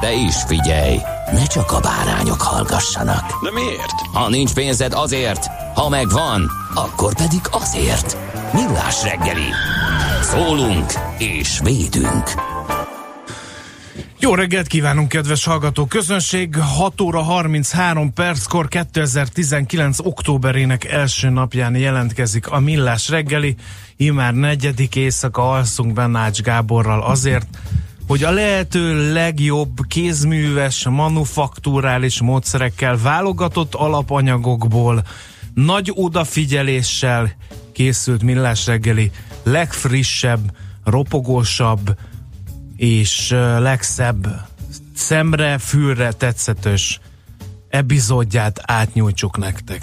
De is figyelj, ne csak a bárányok hallgassanak. De miért? Ha nincs pénzed azért, ha megvan, akkor pedig azért. Millás reggeli. Szólunk és védünk. Jó reggelt kívánunk, kedves hallgató közönség! 6 óra 33 perckor 2019. októberének első napján jelentkezik a Millás reggeli. Immár negyedik éjszaka alszunk benne Ács Gáborral azért, hogy a lehető legjobb kézműves, manufakturális módszerekkel válogatott alapanyagokból nagy odafigyeléssel készült Millás reggeli legfrissebb, ropogósabb, és legszebb szemre, fülre tetszetős epizódját átnyújtsuk nektek.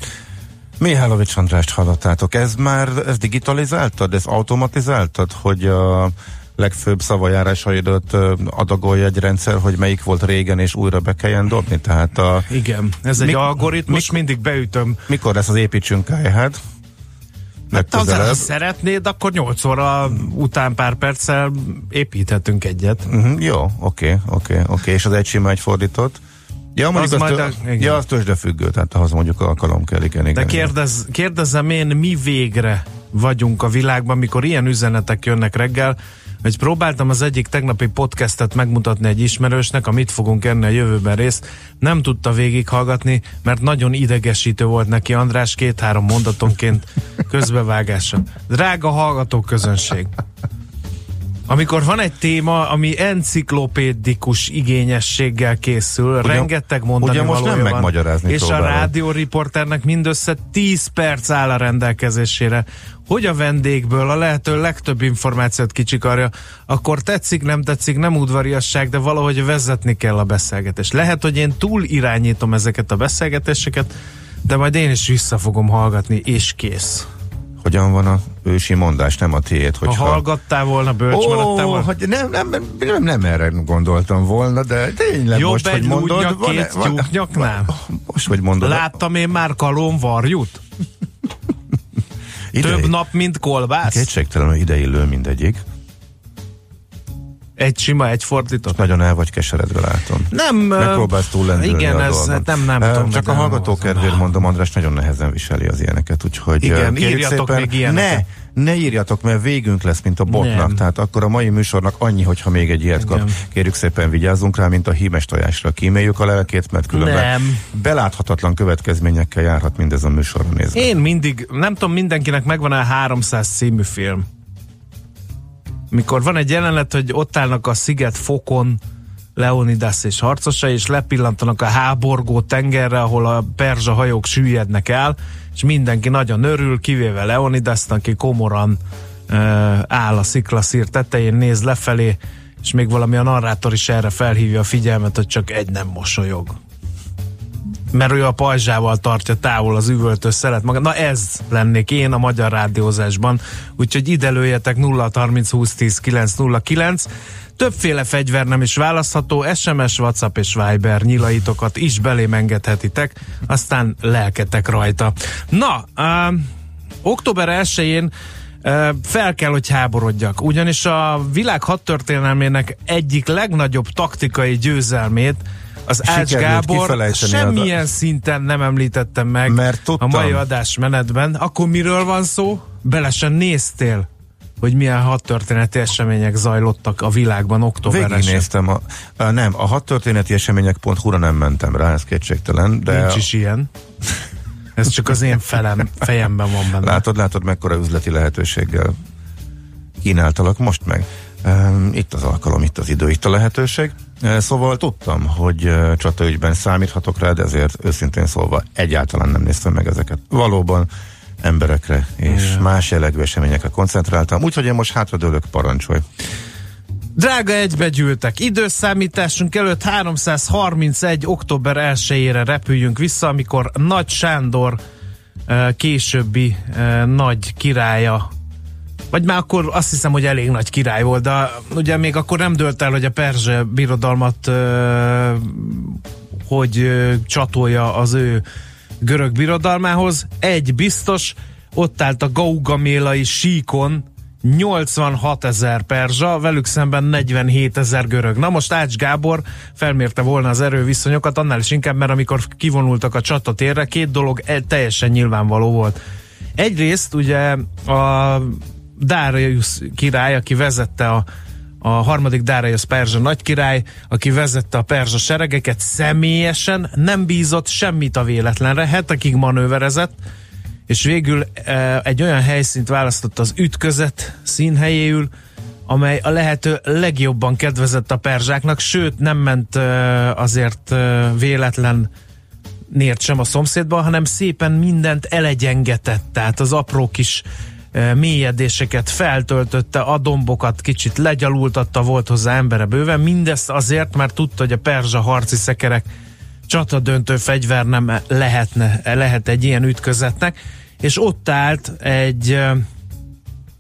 Mihálovics Andrást hallottátok. Ez már, ez digitalizáltad, ez automatizáltad, hogy a legfőbb szavajárásaidat adagolja egy rendszer, hogy melyik volt régen, és újra be kelljen dobni? Tehát a, Igen, ez egy Mik- algoritmus, mik- mindig beütöm. mikor lesz az építsünk kájhát? Hát, ha Legközelebb. szeretnéd, akkor 8 óra után pár perccel építhetünk egyet. Uh-huh, jó, oké, oké, oké. És az egy sima, egy fordított? Ja, mondjuk Az az, tő, a- igen. ja, az tőzsdefüggő, tehát ahhoz mondjuk alkalom kell, igen, igen. De kérdez, kérdezem én, mi végre vagyunk a világban, mikor ilyen üzenetek jönnek reggel, hogy próbáltam az egyik tegnapi podcastet megmutatni egy ismerősnek, amit fogunk enni a jövőben részt, nem tudta végighallgatni, mert nagyon idegesítő volt neki András két-három mondatonként közbevágása. Drága hallgató közönség! Amikor van egy téma, ami enciklopédikus igényességgel készül, Ugye- rengeteg mondani ugye most nem van, megmagyarázni és a próbálod. rádióriporternek mindössze 10 perc áll a rendelkezésére, hogy a vendégből a lehető legtöbb információt kicsikarja, akkor tetszik, nem tetszik, nem udvariasság, de valahogy vezetni kell a beszélgetést. Lehet, hogy én túl irányítom ezeket a beszélgetéseket, de majd én is vissza fogom hallgatni, és kész. Hogyan van a ősi mondás, nem a tiéd, Ha hogyha... hallgattál volna, bölcs maradtál Ó, volna. hogy nem, nem, nem, nem erre gondoltam volna, de tényleg Jobb most, egy hogy mondod... lúdnyak van- két van- tyúknyaknál? Most, hogy mondod... Láttam én már kalón varjút? ide, Több nap, mint kolbász? Kétségtelenül ideillő mindegyik. Egy sima, egy fordított? Nagyon el vagy keseredve látom. Nem, Megpróbálsz túllendülni Igen, ez dolgon. nem, nem Ö, tudom. Csak a hallgató kedvéért mondom, András nagyon nehezen viseli az ilyeneket, úgyhogy Igen, írjatok még ilyeneket. Ne, ne írjatok, mert végünk lesz, mint a botnak. Nem. Tehát akkor a mai műsornak annyi, hogyha még egy ilyet kap. Igen. Kérjük szépen vigyázzunk rá, mint a hímes tojásra. Kíméljük a lelkét, mert különben Nem. beláthatatlan következményekkel járhat mindez a műsorra nézve. Én mindig, nem tudom, mindenkinek megvan a 300 című film. Mikor van egy jelenet, hogy ott állnak a sziget fokon, Leonidas és harcosai, és lepillantanak a háborgó tengerre, ahol a perzsa hajók süllyednek el, és mindenki nagyon örül, kivéve Leonidas, aki komoran uh, áll a sziklaszír tetején, néz lefelé, és még valami a narrátor is erre felhívja a figyelmet, hogy csak egy nem mosolyog. Mert ő a pajzsával tartja távol az üvöltő szelet maga. Na ez lennék én a magyar rádiózásban. Úgyhogy ide lőjetek 0 30 20 10 909. Többféle fegyver nem is választható, SMS, WhatsApp és Viber nyilaitokat is belém engedhetitek, aztán lelketek rajta. Na, uh, október 1-én uh, fel kell, hogy háborodjak, ugyanis a világ hadtörténelmének egyik legnagyobb taktikai győzelmét az Ács Gábor semmilyen szinten nem említettem meg Mert a tudtam. mai adásmenetben. Akkor miről van szó? Bele sem néztél. hogy milyen hadtörténeti események zajlottak a világban október Végignéztem, a, a, nem, a hadtörténeti események.hu-ra nem mentem rá, ez kétségtelen, de... Nincs is ilyen. Ez csak az én felem, fejemben van benne. Látod, látod, mekkora üzleti lehetőséggel kínáltalak most meg. Itt az alkalom, itt az idő, itt a lehetőség. Szóval tudtam, hogy csataügyben számíthatok rá, de ezért őszintén szólva egyáltalán nem néztem meg ezeket. Valóban emberekre és Igen. más jellegű eseményekre koncentráltam, úgyhogy én most hátradőlök, parancsolj. Drága egybegyűltek, időszámításunk előtt 331. október 1-ére repüljünk vissza, amikor Nagy Sándor későbbi nagy királya vagy már akkor azt hiszem, hogy elég nagy király volt, de ugye még akkor nem dölt el, hogy a perzse birodalmat hogy csatolja az ő görög birodalmához. Egy biztos, ott állt a Gaugamélai síkon 86 ezer perzsa, velük szemben 47 ezer görög. Na most Ács Gábor felmérte volna az erőviszonyokat, annál is inkább, mert amikor kivonultak a csatatérre, két dolog teljesen nyilvánvaló volt. Egyrészt ugye a Darius király, aki vezette a, a harmadik Darius perzsa nagykirály, aki vezette a perzsa seregeket, személyesen nem bízott semmit a véletlenre, hetekig manőverezett, és végül e, egy olyan helyszínt választott az ütközet színhelyéül, amely a lehető legjobban kedvezett a perzsáknak, sőt nem ment e, azért e, véletlen nért sem a szomszédban, hanem szépen mindent elegyengetett, tehát az apró kis mélyedéseket feltöltötte, a dombokat kicsit legyalultatta, volt hozzá embere bőven, mindezt azért, mert tudta, hogy a perzsa harci szekerek csatadöntő fegyver nem lehetne, lehet egy ilyen ütközetnek, és ott állt egy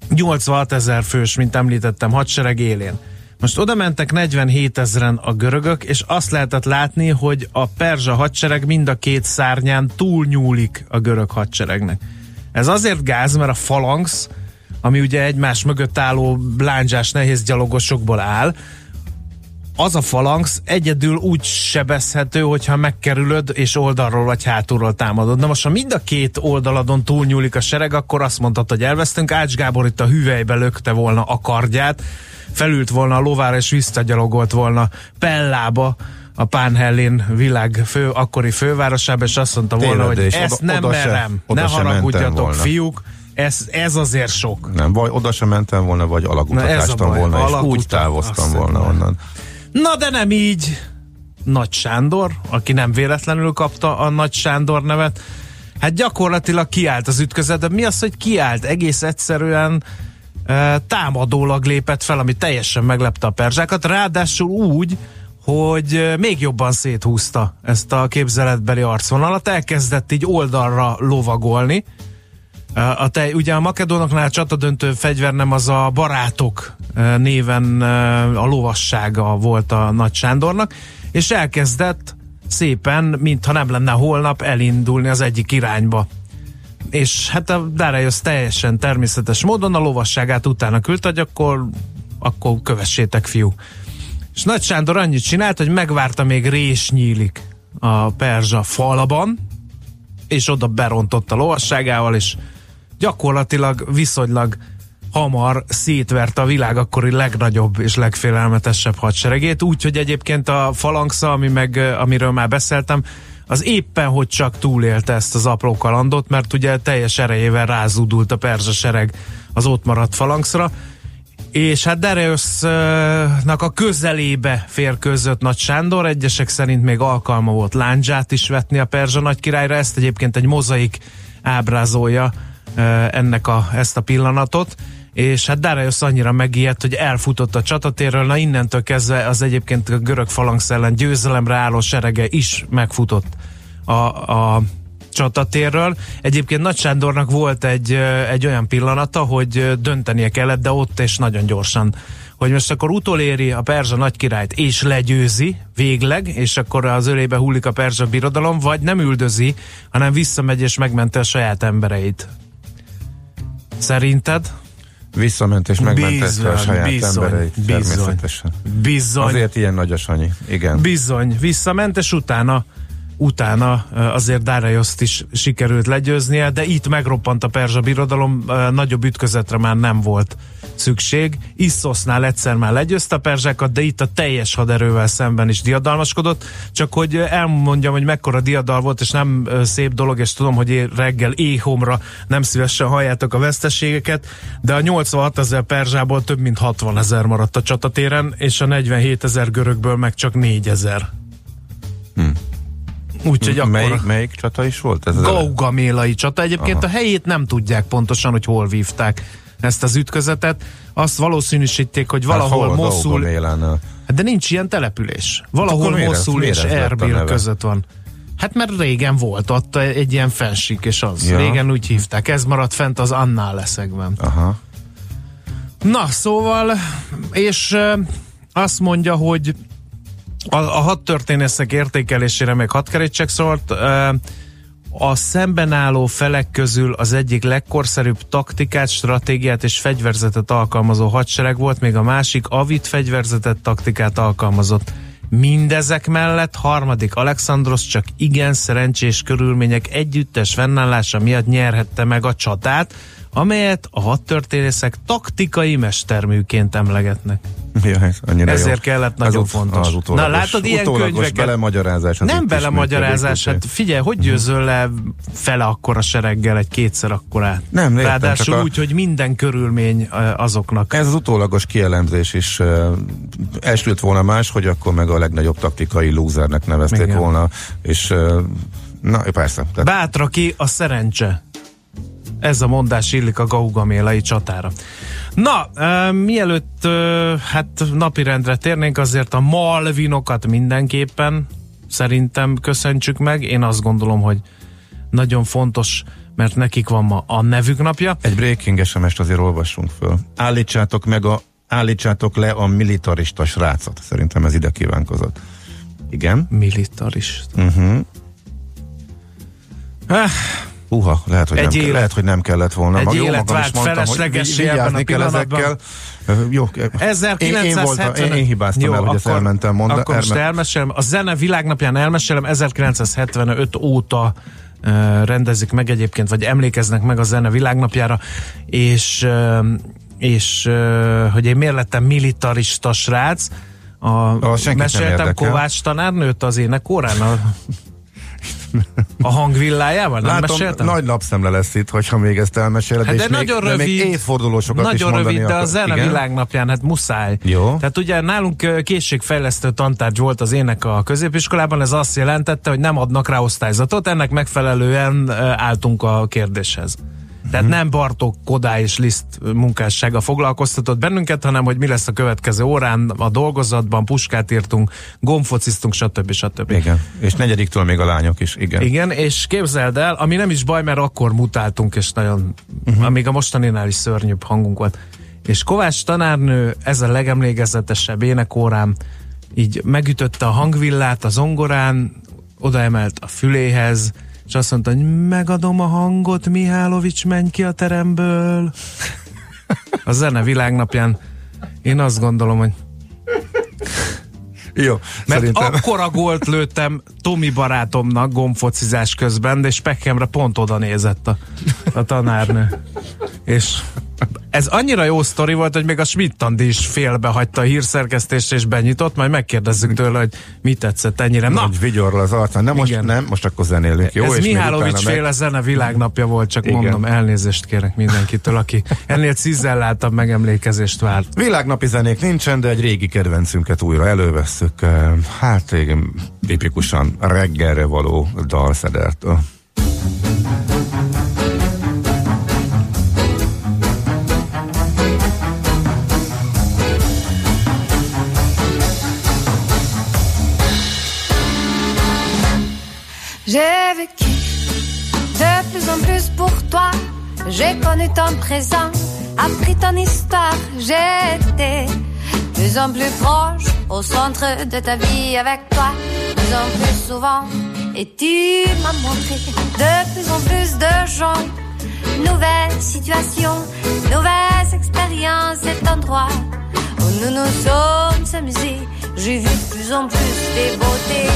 86 ezer fős, mint említettem, hadsereg élén. Most oda mentek 47 ezeren a görögök, és azt lehetett látni, hogy a perzsa hadsereg mind a két szárnyán túlnyúlik a görög hadseregnek. Ez azért gáz, mert a falanx, ami ugye egymás mögött álló blánzsás nehéz gyalogosokból áll, az a falanx egyedül úgy sebezhető, hogyha megkerülöd, és oldalról vagy hátulról támadod. Na most, ha mind a két oldaladon túlnyúlik a sereg, akkor azt mondtad, hogy elvesztünk. Ács Gábor itt a hüvelybe lökte volna a kardját, felült volna a lovára, és visszagyalogolt volna Pellába, a Pánhellén világ fő, akkori fővárosába, és azt mondta volna, Tényleg, hogy ezt oda, nem oda merem, se, ne haragudjatok fiúk, ez, ez azért sok. Nem, vagy oda sem mentem volna, vagy alagutatástam volna, és úgy távoztam volna mondom. onnan. Na de nem így. Nagy Sándor, aki nem véletlenül kapta a Nagy Sándor nevet, hát gyakorlatilag kiállt az ütközet, de mi az, hogy kiállt? Egész egyszerűen e, támadólag lépett fel, ami teljesen meglepte a perzsákat, ráadásul úgy, hogy még jobban széthúzta ezt a képzeletbeli arcvonalat, elkezdett így oldalra lovagolni. A te, ugye a makedónoknál csatadöntő fegyver nem az a barátok néven a lovassága volt a Nagy Sándornak, és elkezdett szépen, mintha nem lenne holnap, elindulni az egyik irányba. És hát a Darius teljesen természetes módon a lovasságát utána küldte, hogy akkor, akkor kövessétek fiú. És Nagy Sándor annyit csinált, hogy megvárta még rés nyílik a perzsa falban, és oda berontott a lovasságával, és gyakorlatilag viszonylag hamar szétvert a világ akkori legnagyobb és legfélelmetesebb hadseregét, úgyhogy egyébként a falangsza, ami meg, amiről már beszéltem, az éppen, hogy csak túlélte ezt az apró kalandot, mert ugye teljes erejével rázúdult a perzsa sereg az ott maradt falangszra, és hát Dareusnak a közelébe férkőzött Nagy Sándor, egyesek szerint még alkalma volt láncsát is vetni a Perzsa nagy királyra, ezt egyébként egy mozaik ábrázolja ennek a, ezt a pillanatot, és hát Darius annyira megijedt, hogy elfutott a csatatérről, na innentől kezdve az egyébként a görög falangsz ellen győzelemre álló serege is megfutott a, a csatatérről. Egyébként Nagy Sándornak volt egy, egy olyan pillanata, hogy döntenie kellett, de ott és nagyon gyorsan hogy most akkor utoléri a perzsa nagykirályt és legyőzi végleg, és akkor az ölébe hullik a perzsa birodalom, vagy nem üldözi, hanem visszamegy és megmente a saját embereit. Szerinted? Visszament és megmentette a saját bizony, embereit. Bizony, természetesen. Bizony. Azért ilyen nagy a Sanyi. Igen. Bizony. Visszament, és utána utána azért Dárajoszt is sikerült legyőznie, de itt megroppant a perzsa birodalom, nagyobb ütközetre már nem volt szükség. Isszosznál egyszer már legyőzte a perzsákat, de itt a teljes haderővel szemben is diadalmaskodott. Csak hogy elmondjam, hogy mekkora diadal volt, és nem szép dolog, és tudom, hogy reggel éhomra nem szívesen halljátok a veszteségeket, de a 86 ezer perzsából több mint 60 ezer maradt a csatatéren, és a 47 ezer görögből meg csak 4 ezer. Hm. Úgyhogy akkor... Melyik, melyik csata is volt? Ez Gaugamélai csata. Egyébként Aha. a helyét nem tudják pontosan, hogy hol vívták ezt az ütközetet. Azt valószínűsíték, hogy hát valahol hát Moszul... Hát de nincs ilyen település. Valahol hát Moszul és Erbil között van. Hát mert régen volt ott egy ilyen fensik, és az. Ja. Régen úgy hívták. Ez maradt fent az Annál leszekben. Aha. Na, szóval, és azt mondja, hogy a, a hat történészek értékelésére még hat kerítsek szólt. A szemben álló felek közül az egyik legkorszerűbb taktikát, stratégiát és fegyverzetet alkalmazó hadsereg volt, még a másik avit fegyverzetet, taktikát alkalmazott. Mindezek mellett harmadik Alexandros csak igen szerencsés körülmények együttes fennállása miatt nyerhette meg a csatát, amelyet a hadtörténészek taktikai mesterműként emlegetnek. Ja, ez Ezért jó. kellett nagyon az fontos. Az Na látod, ilyen könyveket... belemagyarázás. Nem belemagyarázás, hát figyelj, hogy győzöl le fele akkora sereggel egy kétszer akkorát? Nem, értem, Ráadásul a... úgy, hogy minden körülmény azoknak. Ez az utólagos kielemzés is uh, elsült volna más, hogy akkor meg a legnagyobb taktikai lúzernek nevezték Igen. volna, és uh, na, persze. Tehát... Bátra ki a szerencse. Ez a mondás illik a gaugamélai csatára. Na, uh, mielőtt uh, hát napirendre térnénk, azért a malvinokat mindenképpen szerintem köszöntsük meg. Én azt gondolom, hogy nagyon fontos, mert nekik van ma a nevük napja. Egy breaking SMS-t azért olvassunk föl. Állítsátok meg a állítsátok le a militarista srácot. Szerintem ez ide kívánkozott. Igen? Militarista. Uh-huh. Eh, Uha, lehet, hogy, egy nem, élet, lehet, hogy nem kellett volna. Egy Mag, élet jó, vált feleslegessé ebben a kell ezekkel. Jó, 1970... én, én, voltam, én, én hibáztam jó, el, hogy akkor, ezt elmentem mondani. Akkor most elmesélem. A zene világnapján elmesélem 1975 óta uh, rendezik meg egyébként, vagy emlékeznek meg a zene világnapjára, és, uh, és uh, hogy én miért lettem militarista srác, a, a meséltem Kovács tanárnőt az énekórán, a a hangvillájával? Nem Látom, meséltem? nagy lapszemle lesz itt, hogyha még ezt elmeséled. Hát de és nagyon még, rövid. De még évfordulósokat nagyon is rövid, de a zene igen? világnapján, hát muszáj. Jó. Tehát ugye nálunk készségfejlesztő tantárgy volt az ének a középiskolában, ez azt jelentette, hogy nem adnak rá osztályzatot, ennek megfelelően álltunk a kérdéshez. Tehát uh-huh. nem Bartók, Kodály és Liszt munkássága foglalkoztatott bennünket, hanem hogy mi lesz a következő órán a dolgozatban, puskát írtunk, gombfociztunk, stb. stb. Igen, és negyediktől még a lányok is, igen. Igen, és képzeld el, ami nem is baj, mert akkor mutáltunk, és nagyon, uh-huh. amíg a mostaninál is szörnyűbb hangunk volt. És Kovács tanárnő, ez a legemlékezetesebb énekórám, így megütötte a hangvillát a zongorán, odaemelt a füléhez, és azt mondta, hogy megadom a hangot, Mihálovics, menj ki a teremből. A zene világnapján én azt gondolom, hogy jó, Mert szerintem. akkora gólt lőttem Tomi barátomnak gombfocizás közben, de Speckhamre pont oda nézett a, a tanárnő. És ez annyira jó sztori volt, hogy még a schmidt is félbe hagyta a hírszerkesztést és benyitott, majd megkérdezzük tőle, hogy mi tetszett ennyire. Na, Nagy vigyorral az arcán. Nem most, nem, most akkor zenélünk. Jó, ez Mihálovics féle meg... zene világnapja volt, csak Igen. mondom, elnézést kérek mindenkitől, aki ennél cizellátabb megemlékezést várt. Világnapi zenék nincsen, de egy régi kedvencünket újra elővesszük. Hát igen, tipikusan reggelre való dalszedertől. J'ai vécu de plus en plus pour toi. J'ai connu ton présent, appris ton histoire. J'étais plus en plus proche au centre de ta vie avec toi. Plus en plus souvent, et tu m'as montré de plus en plus de gens. Nouvelles situations, nouvelles expériences, cet endroit où nous nous sommes amusés. J'ai vu de plus en plus des beautés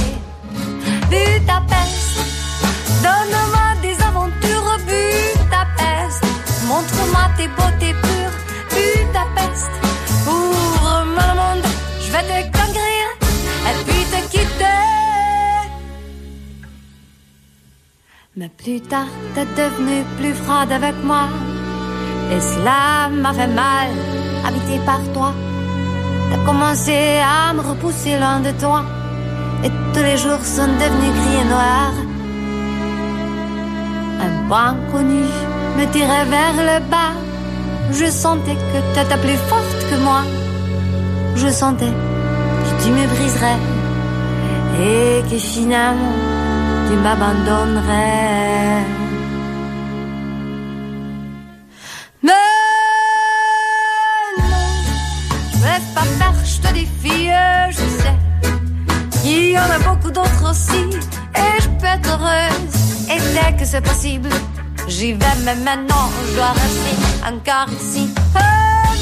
Budapest. Donne-moi des aventures, Budapest. Montre-moi tes beautés pures, Budapest. Ouvre-moi le monde, je vais te conquérir et puis te quitter. Mais plus tard, t'es devenue plus froide avec moi. Et cela m'a fait mal, habité par toi. T'as commencé à me repousser loin de toi. Et tous les jours sont devenus gris et noirs. Un point connu me tirait vers le bas. Je sentais que t'étais plus forte que moi. Je sentais que tu me briserais. Et que finalement, tu m'abandonnerais. Et je peux être heureuse. Et dès que c'est possible, j'y vais, mais maintenant je dois rester encore ici. Oh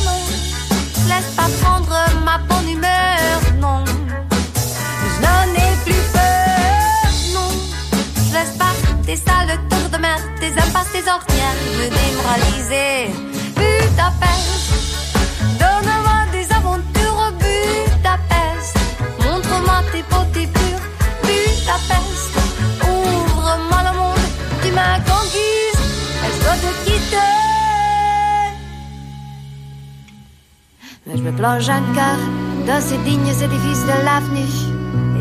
non, laisse pas prendre ma bonne humeur, non. Je n'en ai plus peur, non. Je laisse pas tes sales tours de mer, tes impasses, tes ornières me démoraliser. Budapest, je me plonge encore dans ces dignes édifices de l'avenue.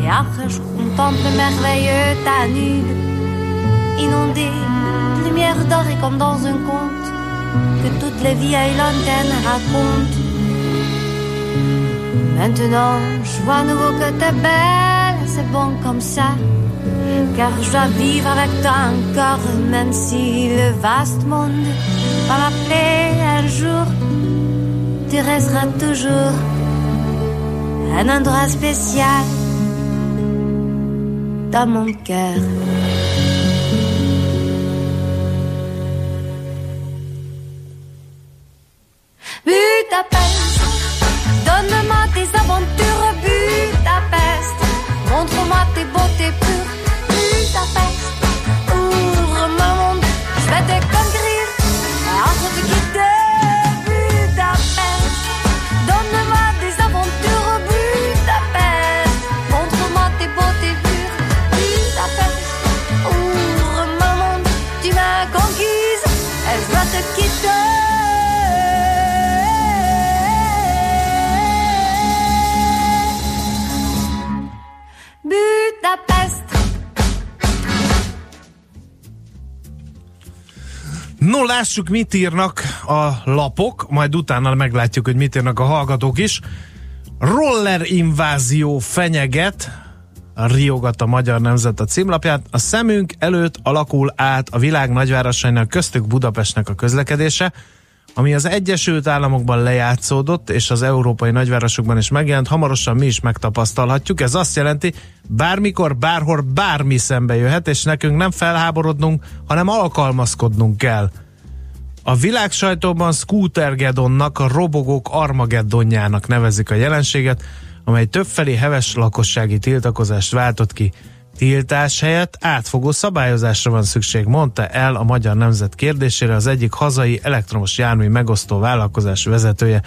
Et après, je contemple merveilleux Danube, inondé de lumière dorée comme dans un conte que toutes les vieilles lanternes racontent. Maintenant, je vois à nouveau que t'es belle, c'est bon comme ça. Car je dois vivre avec toi encore, même si le vaste monde va m'appeler un jour. Tu resteras toujours un endroit spécial dans mon cœur. Lássuk, mit írnak a lapok, majd utána meglátjuk, hogy mit írnak a hallgatók is. Roller invázió fenyeget, riogat a Magyar Nemzet a címlapját. A szemünk előtt alakul át a világ nagyvárosainak köztük Budapestnek a közlekedése, ami az Egyesült Államokban lejátszódott, és az európai nagyvárosokban is megjelent, hamarosan mi is megtapasztalhatjuk. Ez azt jelenti, bármikor, bárhol, bármi szembe jöhet, és nekünk nem felháborodnunk, hanem alkalmazkodnunk kell. A világ sajtóban Scootergedonnak, a robogók Armageddonjának nevezik a jelenséget, amely többfelé heves lakossági tiltakozást váltott ki. Tiltás helyett átfogó szabályozásra van szükség, mondta el a Magyar Nemzet kérdésére az egyik hazai elektromos jármű megosztó vállalkozás vezetője.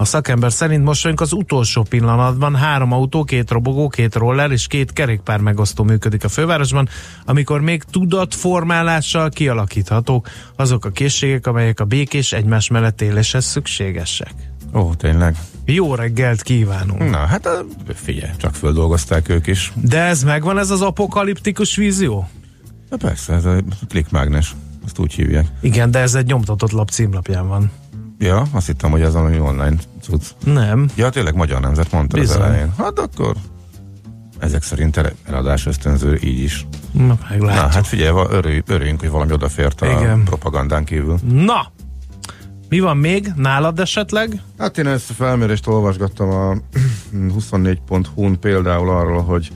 A szakember szerint most vagyunk az utolsó pillanatban, három autó, két robogó, két roller és két kerékpár megosztó működik a fővárosban, amikor még tudatformálással kialakíthatók azok a készségek, amelyek a békés egymás mellett éléshez szükségesek. Ó, tényleg. Jó reggelt kívánunk! Na, hát figyelj, csak földolgozták ők is. De ez megvan ez az apokaliptikus vízió? Na persze, ez a klikmágnes, azt úgy hívják. Igen, de ez egy nyomtatott lap címlapján van. Ja, azt hittem, hogy ez valami online cucc. Nem. Ja, tényleg Magyar Nemzet mondta az elején. Hát akkor ezek szerint el- eladás ösztönző így is. Na, Na, meglátjuk. hát figyelj, örülj, örüljünk, hogy valami odafért a Igen. propagandán kívül. Na, mi van még nálad esetleg? Hát én ezt a felmérést olvasgattam a 24.hu-n például arról, hogy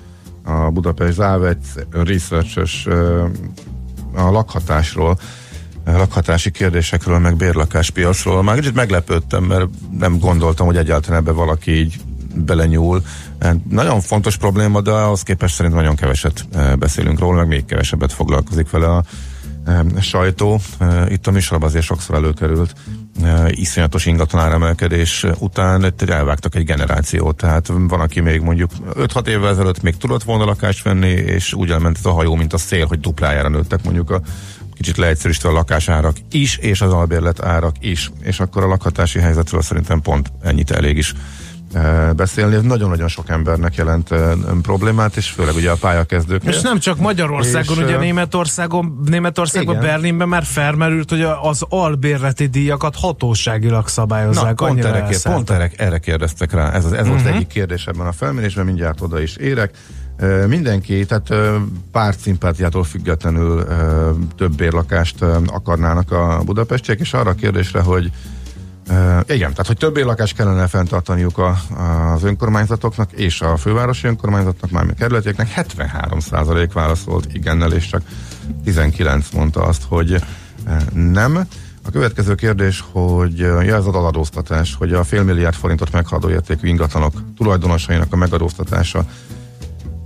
a Budapest Závec researches ö, a lakhatásról, lakhatási kérdésekről, meg bérlakáspiacról. Már kicsit meglepődtem, mert nem gondoltam, hogy egyáltalán ebbe valaki így belenyúl. Nagyon fontos probléma, de ahhoz képest szerintem nagyon keveset beszélünk róla, meg még kevesebbet foglalkozik vele a sajtó. Itt a műsorban azért sokszor előkerült iszonyatos ingatlan áremelkedés után elvágtak egy generációt, tehát van, aki még mondjuk 5-6 évvel ezelőtt még tudott volna lakást venni, és úgy elment ez a hajó, mint a szél, hogy duplájára nőttek mondjuk a kicsit leegyszerűsítve a lakásárak is, és az albérlet árak is, és akkor a lakhatási helyzetről szerintem pont ennyit elég is beszélni. Ez nagyon-nagyon sok embernek jelent problémát, és főleg ugye a pályakezdők. És nem csak Magyarországon, és, ugye Németországon, Németországban, igen. Berlinben már felmerült, hogy az albérleti díjakat hatóságilag szabályozzák. Na, pont, erre, pont erre, erre kérdeztek rá. Ez, az, ez uh-huh. volt az mhm. egyik kérdés ebben a felmérésben, mindjárt oda is érek. Mindenki, tehát pártszimpátiától függetlenül több bérlakást akarnának a budapestiek, és arra a kérdésre, hogy igen, tehát hogy több lakást kellene fenntartaniuk a, az önkormányzatoknak és a fővárosi önkormányzatnak, mármint kerületeknek, 73% válaszolt igennel, és csak 19 mondta azt, hogy nem. A következő kérdés, hogy ja, ez az adóztatás, hogy a fél milliárd forintot meghaladó értékű ingatlanok tulajdonosainak a megadóztatása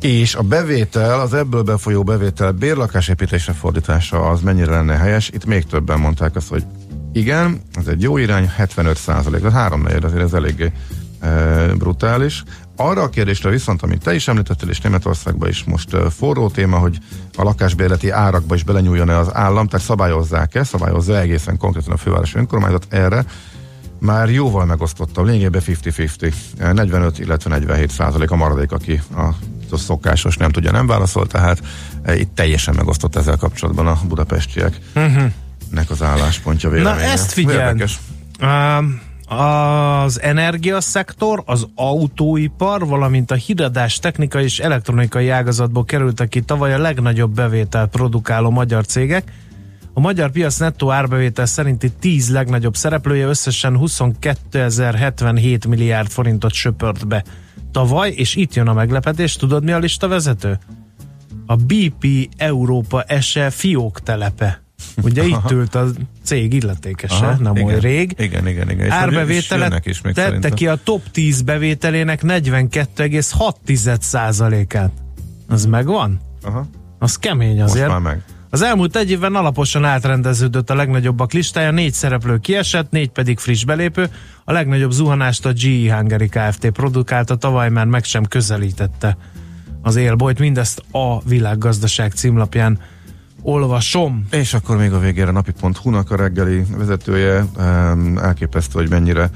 és a bevétel, az ebből befolyó bevétel bérlakásépítésre fordítása az mennyire lenne helyes? Itt még többen mondták azt, hogy igen, ez egy jó irány, 75 százalék, a három negyed azért ez eléggé e, brutális. Arra a kérdésre viszont, amit te is említettél, és Németországban is most e, forró téma, hogy a lakásbérleti árakba is belenyúljon-e az állam, tehát szabályozzák-e, szabályozza egészen konkrétan a fővárosi önkormányzat erre, már jóval megosztotta, lényegében 50-50, 45, illetve 47 százalék a maradék, aki a a szokásos nem tudja, nem válaszol, tehát e, itt teljesen megosztott ezzel kapcsolatban a budapestiek. Uh-huh nek az álláspontja véleménye. Na ezt figyel. az energiaszektor, az autóipar, valamint a híradás technikai és elektronikai ágazatból kerültek ki tavaly a legnagyobb bevétel produkáló magyar cégek. A magyar piac nettó árbevétel szerinti 10 legnagyobb szereplője összesen 22.077 milliárd forintot söpört be tavaly, és itt jön a meglepetés, tudod mi a lista vezető? A BP Európa ese fiók telepe. Ugye itt ült a cég illetékese, Aha, nem igen, oly rég. Igen, igen, igen. Árbevételet is tette szerintem. ki a top 10 bevételének 42,6%-át. Az megvan? Aha. Az kemény azért. Most már meg. Az elmúlt egy évben alaposan átrendeződött a legnagyobbak listája, négy szereplő kiesett, négy pedig friss belépő. A legnagyobb zuhanást a GE Hungary Kft. produkálta, tavaly már meg sem közelítette az élbolyt, mindezt a világgazdaság címlapján olvasom. És akkor még a végére napi.hu-nak a reggeli vezetője elképesztő, hogy mennyire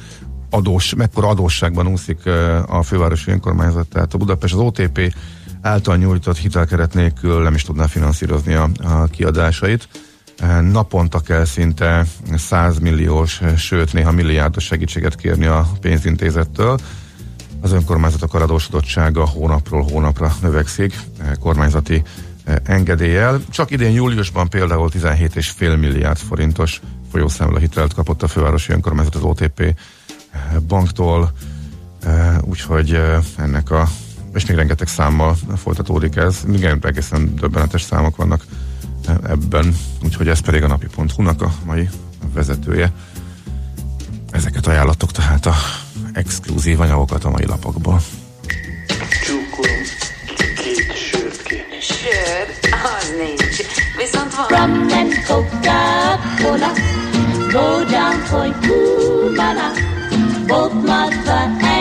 adós, mekkora adósságban úszik a fővárosi önkormányzat, tehát a Budapest, az OTP által nyújtott hitelkeret nélkül nem is tudná finanszírozni a, a kiadásait. Eh, naponta kell szinte 100 milliós, sőt néha milliárdos segítséget kérni a pénzintézettől. Az önkormányzatok adósodottsága hónapról hónapra növekszik. Eh, kormányzati engedéllyel. Csak idén júliusban például 17,5 milliárd forintos folyószámla hitelt kapott a fővárosi önkormányzat az OTP banktól, úgyhogy ennek a és még rengeteg számmal folytatódik ez. Igen, egészen döbbenetes számok vannak ebben, úgyhogy ez pedig a napi.hu-nak a mai vezetője. Ezeket ajánlatok tehát a exkluzív anyagokat a mai lapokból. viszont van. Rum and Coca-Cola, go down for you, mama. Both mother and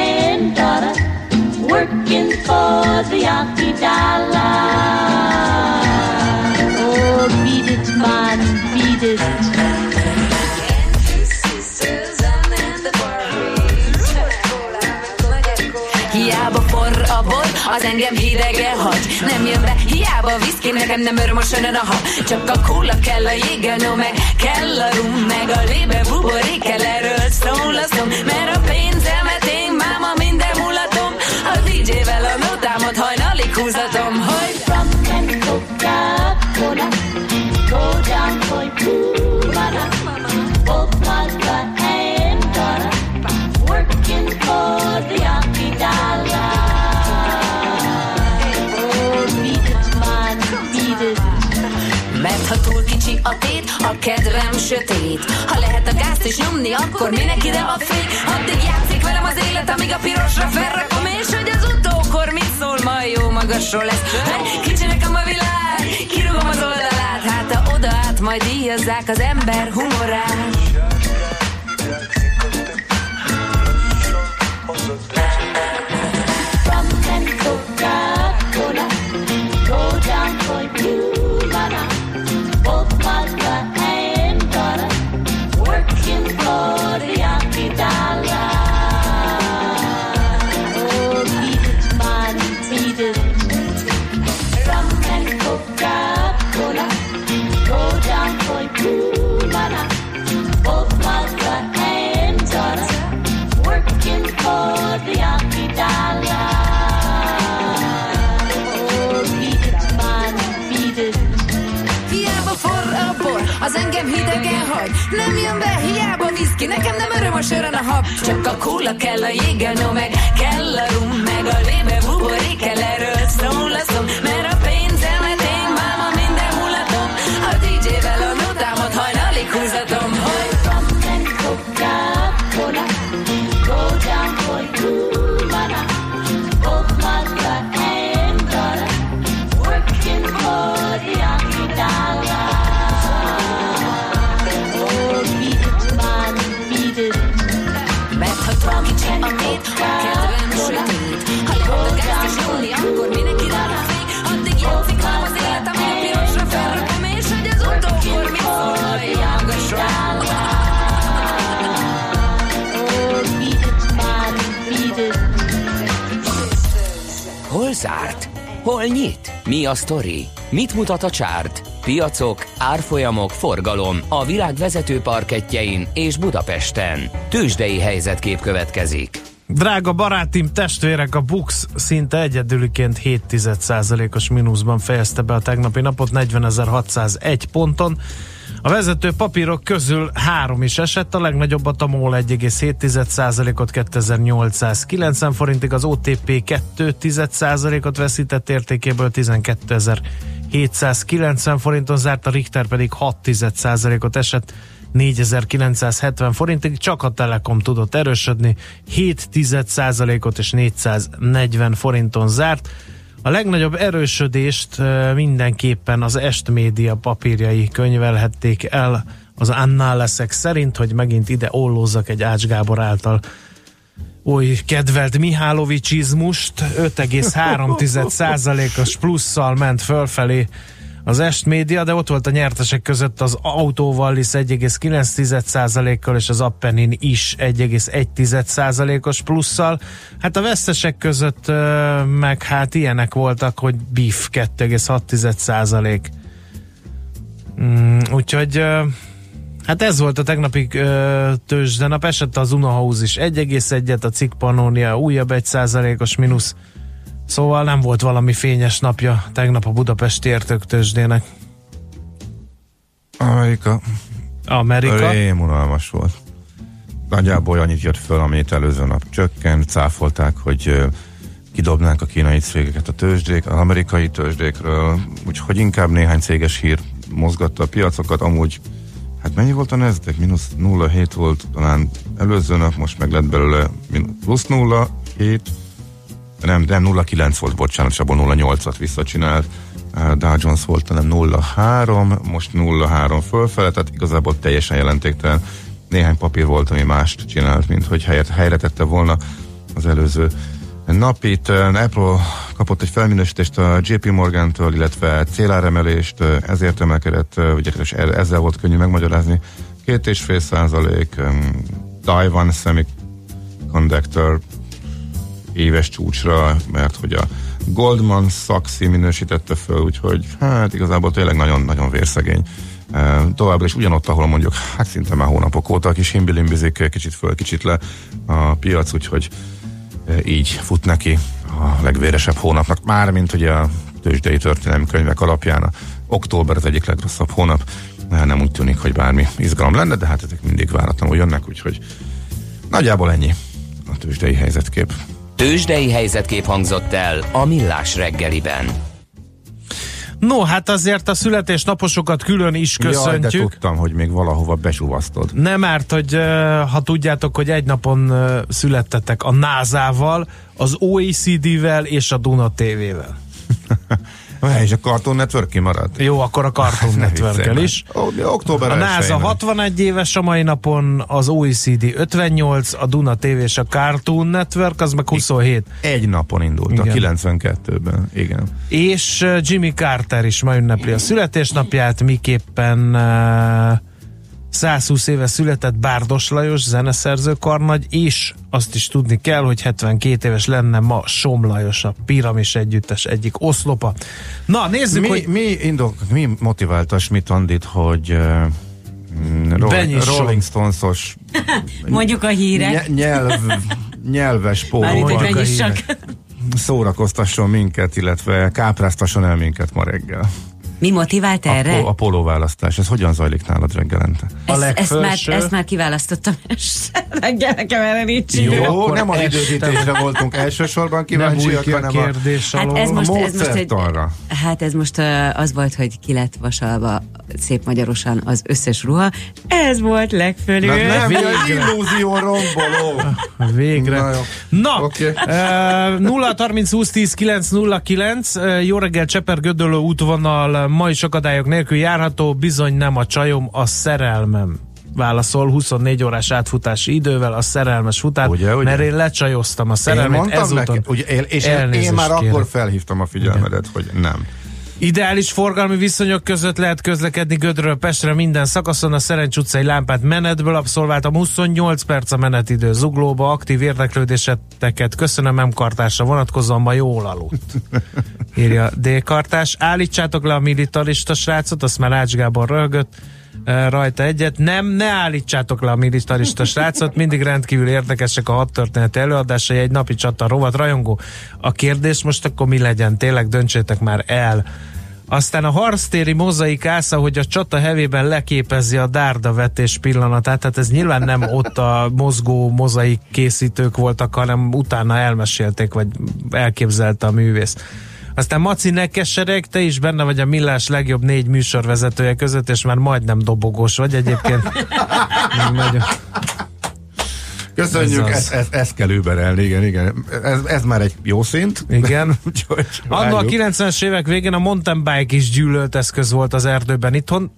working for the Yankee dollar. Oh, beat it, man, beat it. A bor, az engem hidege hagy Nem jön be, hiába viszki, nekem nem örömös a ha Csak a kóla kell, a jégelnó meg kell a rum Meg a lébe buborék kell, erről szól a szom Mert a pénzemet DJ-vel a nótámat hajnalig húzatom Hogy Go down for you, mama kedvem sötét. Ha lehet a gázt is nyomni, akkor minek ide a fény? Addig játszik velem az élet, amíg a pirosra felrakom, és hogy az utókor mit szól, majd jó magasról lesz. Kicsi nekem a világ, kirúgom az oldalát, hát ha oda át, majd díjazzák az ember humorát. A a hab Csak a kóla kell, a jéggel, no meg kell a rum Meg a lébe buborék kell, erről szól a Hol nyit? Mi a sztori? Mit mutat a csárt? Piacok, árfolyamok, forgalom a világ vezető parketjein és Budapesten. Tősdei helyzetkép következik. Drága barátim, testvérek, a Bux szinte egyedüliként 7,1%-os mínuszban fejezte be a tegnapi napot 40.601 ponton. A vezető papírok közül három is esett, a legnagyobbat a MOL 1,7%-ot 2890 forintig, az OTP 2,1%-ot veszített értékéből 12.790 forinton zárt, a Richter pedig 6,1%-ot esett 4970 forintig, csak a Telekom tudott erősödni, 7,1%-ot és 440 forinton zárt. A legnagyobb erősödést mindenképpen az Est Média papírjai könyvelhették el. Az Annáleszek szerint, hogy megint ide ollózzak egy Ács Gábor által oly kedvelt Mihálovicsizmust, 5,3%-os plusszal ment fölfelé az Est Média, de ott volt a nyertesek között az Autóvallis 1,9%-kal és az Appenin is 1,1%-os plusszal. Hát a vesztesek között meg hát ilyenek voltak, hogy Beef 2,6%. Mm, úgyhogy Hát ez volt a tegnapi tőzsdenap, esett az Unahouse is 1,1-et, a Cikk újabb 1%-os mínusz, szóval nem volt valami fényes napja tegnap a Budapesti értőktőzsdének. Amerika Amerika. rémunalmas volt. Nagyjából annyit jött föl, amit előző nap csökkent, cáfolták, hogy ö, kidobnánk a kínai cégeket a tőzsdék, az amerikai tőzsdékről, úgyhogy inkább néhány céges hír mozgatta a piacokat, amúgy hát mennyi volt a Nasdaq? Minusz 0,7 volt talán előző nap, most meg lett belőle plusz 0,7 nem, nem 0,9 volt, bocsánat, abból 0,8-at visszacsinált. Dow Jones volt talán 0,3, most 0,3 fölfele, tehát igazából teljesen jelentéktelen. Néhány papír volt, ami mást csinált, mint hogy helyet, helyre tette volna az előző napit. Apple kapott egy felminősítést a JP Morgan-től, illetve céláremelést, ezért emelkedett, ugye e- ezzel volt könnyű megmagyarázni. Két és fél százalék, Taiwan Semiconductor éves csúcsra, mert hogy a Goldman Sachs minősítette föl, úgyhogy hát igazából tényleg nagyon-nagyon vérszegény. E, továbbra is ugyanott, ahol mondjuk, hát szinte már hónapok óta a kis himbilimbizik, kicsit föl, kicsit le a piac, úgyhogy e, így fut neki a legvéresebb hónapnak, mármint ugye a tőzsdei történelmi könyvek alapján a október az egyik legrosszabb hónap, nem úgy tűnik, hogy bármi izgalom lenne, de hát ezek mindig váratlanul jönnek, úgyhogy nagyjából ennyi a tőzsdei helyzetkép. Tősdei helyzetkép hangzott el a Millás reggeliben. No, hát azért a születésnaposokat külön is Jaj, de köszöntjük. tudtam, hogy még valahova besuvasztod. Nem árt, hogy ha tudjátok, hogy egy napon születtetek a NASA-val, az OECD-vel és a Duna TV-vel. És a Cartoon Network kimaradt? Jó, akkor a Cartoon Ne network is. október A NASA 1-én. 61 éves a mai napon, az OECD 58, a Duna TV és a Cartoon Network, az meg 27. Egy napon indult, a Igen. 92-ben. Igen. És uh, Jimmy Carter is ma ünnepli a születésnapját, miképpen uh, 120 éve született Bárdos Lajos, zeneszerző karnagy, és azt is tudni kell, hogy 72 éves lenne ma Som Lajos, a Piramis Együttes egyik oszlopa. Na, nézzük, Mi, hogy mi, indok, mi motiválta Schmidt Andit, hogy uh, Rolling, Benyisson. Rolling Stones-os Mondjuk a hírek. nye- nyelv, nyelves pólóval szórakoztasson minket, illetve kápráztasson el minket ma reggel. Mi motivált A, erre? po- a pólóválasztás, ez hogyan zajlik nálad reggelente? a ezt, ezt, már, ezt már kiválasztottam este reggel, nekem erre nincs. Jó, Jó, akkor nem az este- időzítésre voltunk elsősorban kíváncsiak, a hanem a, kérdés Hát ez most, a ez most egy, módszertanra. hát ez most uh, az volt, hogy ki lett vasalva szép magyarosan az összes ruha. Ez volt legfölül. Na, nem, Végre. Végre. illúzió romboló. Végre. Na jó. Na, okay. 0 30 20 10 9 0 9 uh, jó reggel Cseper Gödöllő útvonal ma is akadályok nélkül járható, bizony nem a csajom, a szerelmem válaszol 24 órás átfutási idővel a szerelmes futár, Ugye, ugye? mert én lecsajoztam a Én szerelmet mondtam ezúton. neked, ugye, én- és én, én már kérek. akkor felhívtam a figyelmedet, hogy nem. Ideális forgalmi viszonyok között lehet közlekedni Gödről Pestre minden szakaszon. A Szerencs utcai lámpát menetből abszolváltam. 28 perc a menetidő zuglóba. Aktív érdeklődéseteket köszönöm M kartásra vonatkozóan, ma jól aludt. Írja D. Kartás. Állítsátok le a militarista srácot, azt már Ács Gábor röhögött eh, rajta egyet. Nem, ne állítsátok le a militarista srácot, mindig rendkívül érdekesek a hat történeti előadásai, egy napi csata rovat rajongó. A kérdés most akkor mi legyen? Tényleg döntsétek már el. Aztán a harctéri mozaik ásza, hogy a csata hevében leképezi a dárdavetés pillanatát, tehát ez nyilván nem ott a mozgó mozaik készítők voltak, hanem utána elmesélték, vagy elképzelte a művész. Aztán Maci Nekesereg, te is benne vagy a Millás legjobb négy műsorvezetője között, és már majdnem dobogós vagy egyébként. Nagyon. Köszönjük, Ez ezt ez, ez kell überelni, igen, igen. Ez, ez már egy jó szint. Igen. Anno a várjuk. 90-es évek végén a mountain bike is gyűlölt eszköz volt az erdőben itthon.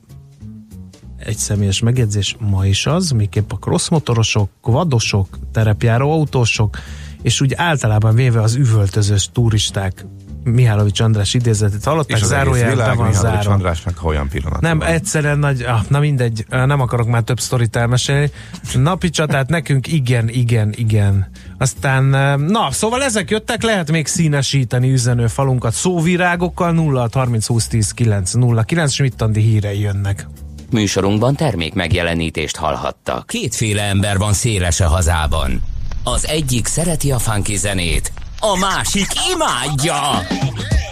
Egy személyes megjegyzés ma is az, miképp a crossmotorosok, vadosok, terepjáró autósok, és úgy általában véve az üvöltözős turisták Mihálovics András idézetét hallották, És az egész zárójelbe világ van Mihálovics zárva. Andrásnak ha olyan pillanat. Nem, van. egyszerűen nagy, ah, na mindegy, ah, nem akarok már több sztorit elmesélni. Napi csatát nekünk igen, igen, igen. Aztán, eh, na, szóval ezek jöttek, lehet még színesíteni üzenő falunkat szóvirágokkal 0 30 20 10 9 0 9 Schmidt-Andi hírei jönnek. Műsorunkban termék megjelenítést hallhattak. Kétféle ember van széles a hazában. Az egyik szereti a funky zenét, a másik imádja.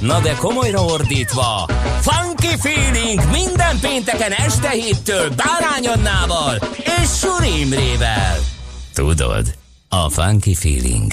Na de komolyra ordítva, funky feeling minden pénteken este héttől Bárány Annával és Suri Imrével. Tudod, a funky feeling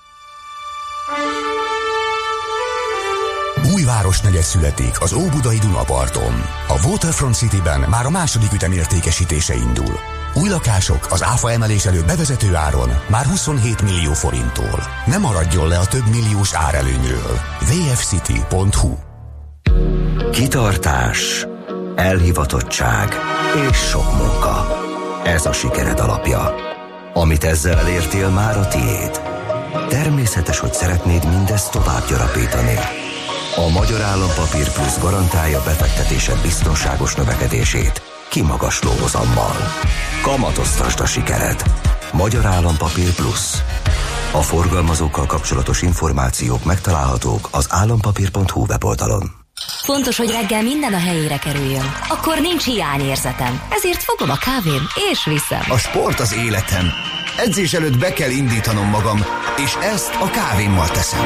városnegyed születik az Óbudai Dunaparton. A Waterfront Cityben már a második ütem értékesítése indul. Új lakások az áfa emelés előtt bevezető áron már 27 millió forinttól. Ne maradjon le a több milliós árelőnyről. vfcity.hu Kitartás, elhivatottság és sok munka. Ez a sikered alapja. Amit ezzel elértél, már a tiéd. Természetes, hogy szeretnéd mindezt tovább gyarapítani. A Magyar Állampapír Plusz garantálja befektetésed biztonságos növekedését kimagasló hozammal. Kamatoztasd a sikered. Magyar Állampapír Plusz. A forgalmazókkal kapcsolatos információk megtalálhatók az állampapír.hu weboldalon. Fontos, hogy reggel minden a helyére kerüljön. Akkor nincs hiányérzetem. Ezért fogom a kávém és viszem. A sport az életem. Edzés előtt be kell indítanom magam, és ezt a kávémmal teszem.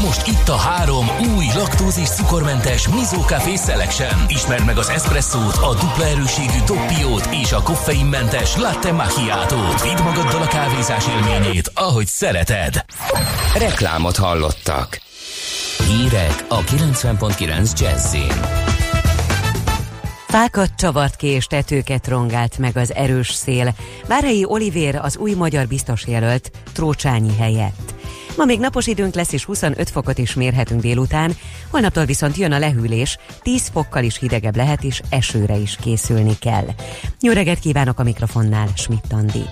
Most itt a három új laktózis cukormentes Mizó Café Selection. Ismerd meg az espresszót, a dupla erőségű doppiót és a koffeinmentes latte macchiatót. Vidd magaddal a kávézás élményét, ahogy szereted. Reklámot hallottak. Hírek a 90.9 Jazzin. Fákat csavart ki és tetőket rongált meg az erős szél. Várhelyi Olivér az új magyar biztos jelölt Trócsányi helyett. Ma még napos időnk lesz, és 25 fokot is mérhetünk délután, holnaptól viszont jön a lehűlés, 10 fokkal is hidegebb lehet, és esőre is készülni kell. Jó reggelt kívánok a mikrofonnál, Schmidt Andi.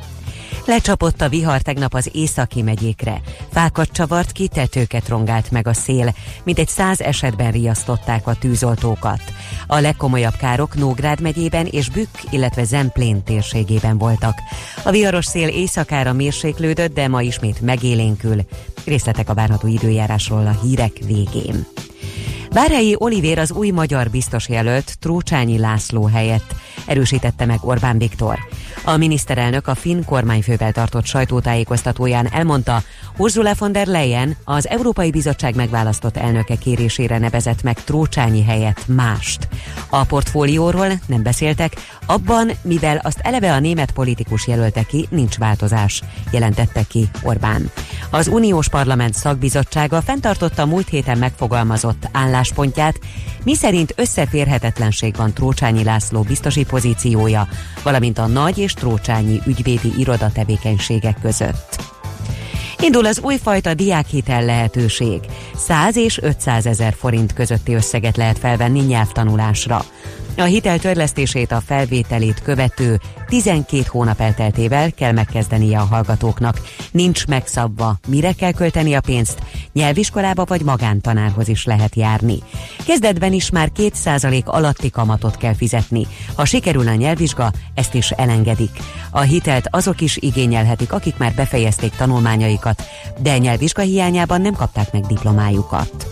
Lecsapott a vihar tegnap az északi megyékre. Fákat csavart ki, tetőket rongált meg a szél. Mintegy száz esetben riasztották a tűzoltókat. A legkomolyabb károk Nógrád megyében és Bükk, illetve Zemplén térségében voltak. A viharos szél éjszakára mérséklődött, de ma ismét megélénkül. Részletek a várható időjárásról a hírek végén. Várhelyi Olivér az új magyar biztos jelölt Trócsányi László helyett erősítette meg Orbán Viktor. A miniszterelnök a finn kormányfővel tartott sajtótájékoztatóján elmondta, Ursula von der Leyen az Európai Bizottság megválasztott elnöke kérésére nevezett meg Trócsányi helyett mást. A portfólióról nem beszéltek, abban, mivel azt eleve a német politikus jelölte ki, nincs változás, jelentette ki Orbán. Az Uniós Parlament szakbizottsága fenntartotta múlt héten megfogalmazott álláspontját, miszerint összeférhetetlenség van Trócsányi László biztosi pozíciója, valamint a nagy és Trócsányi ügyvédi iroda tevékenységek között. Indul az újfajta diákhitel lehetőség. 100 és 500 ezer forint közötti összeget lehet felvenni nyelvtanulásra. A hitel törlesztését a felvételét követő 12 hónap elteltével kell megkezdenie a hallgatóknak. Nincs megszabva, mire kell költeni a pénzt, nyelviskolába vagy magántanárhoz is lehet járni. Kezdetben is már 2% alatti kamatot kell fizetni. Ha sikerül a nyelvvizsga, ezt is elengedik. A hitelt azok is igényelhetik, akik már befejezték tanulmányaikat, de nyelvvizsga hiányában nem kapták meg diplomájukat.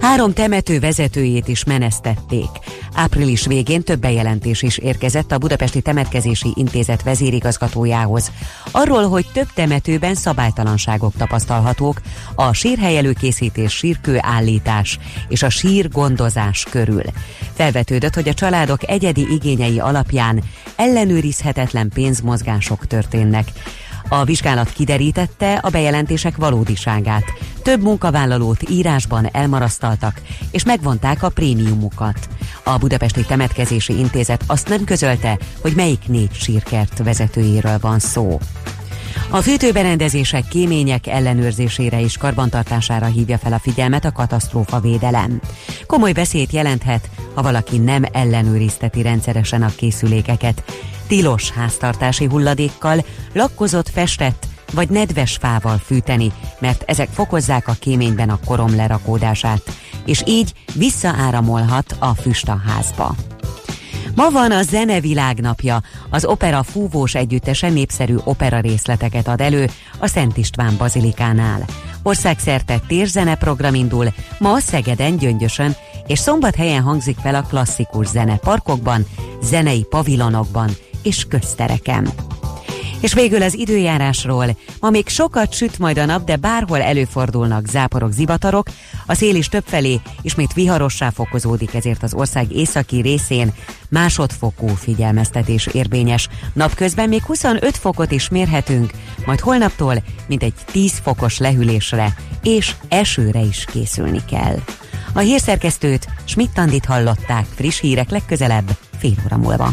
Három temető vezetőjét is menesztették. Április végén több bejelentés is érkezett a Budapesti Temetkezési Intézet vezérigazgatójához. Arról, hogy több temetőben szabálytalanságok tapasztalhatók a sírhely előkészítés, sírkő állítás és a sír gondozás körül. Felvetődött, hogy a családok egyedi igényei alapján ellenőrizhetetlen pénzmozgások történnek. A vizsgálat kiderítette a bejelentések valódiságát. Több munkavállalót írásban elmarasztaltak, és megvonták a prémiumukat. A Budapesti Temetkezési Intézet azt nem közölte, hogy melyik négy sírkert vezetőjéről van szó. A fűtőberendezések kémények ellenőrzésére és karbantartására hívja fel a figyelmet a katasztrófa védelem. Komoly veszélyt jelenthet, ha valaki nem ellenőrizteti rendszeresen a készülékeket. Tilos háztartási hulladékkal, lakkozott festett vagy nedves fával fűteni, mert ezek fokozzák a kéményben a korom lerakódását, és így visszaáramolhat a füst a házba. Ma van a Zene Világnapja. Az opera fúvós együttese népszerű opera részleteket ad elő a Szent István Bazilikánál. Országszerte térzene program indul, ma Szegeden, Gyöngyösön, és szombathelyen hangzik fel a klasszikus zene parkokban, zenei pavilonokban és köztereken. És végül az időjárásról. Ma még sokat süt majd a nap, de bárhol előfordulnak záporok, zivatarok. A szél is többfelé ismét viharossá fokozódik, ezért az ország északi részén másodfokú figyelmeztetés érvényes. Napközben még 25 fokot is mérhetünk, majd holnaptól mintegy 10 fokos lehűlésre és esőre is készülni kell. A hírszerkesztőt Schmidt-Tandit hallották friss hírek legközelebb fél óra múlva.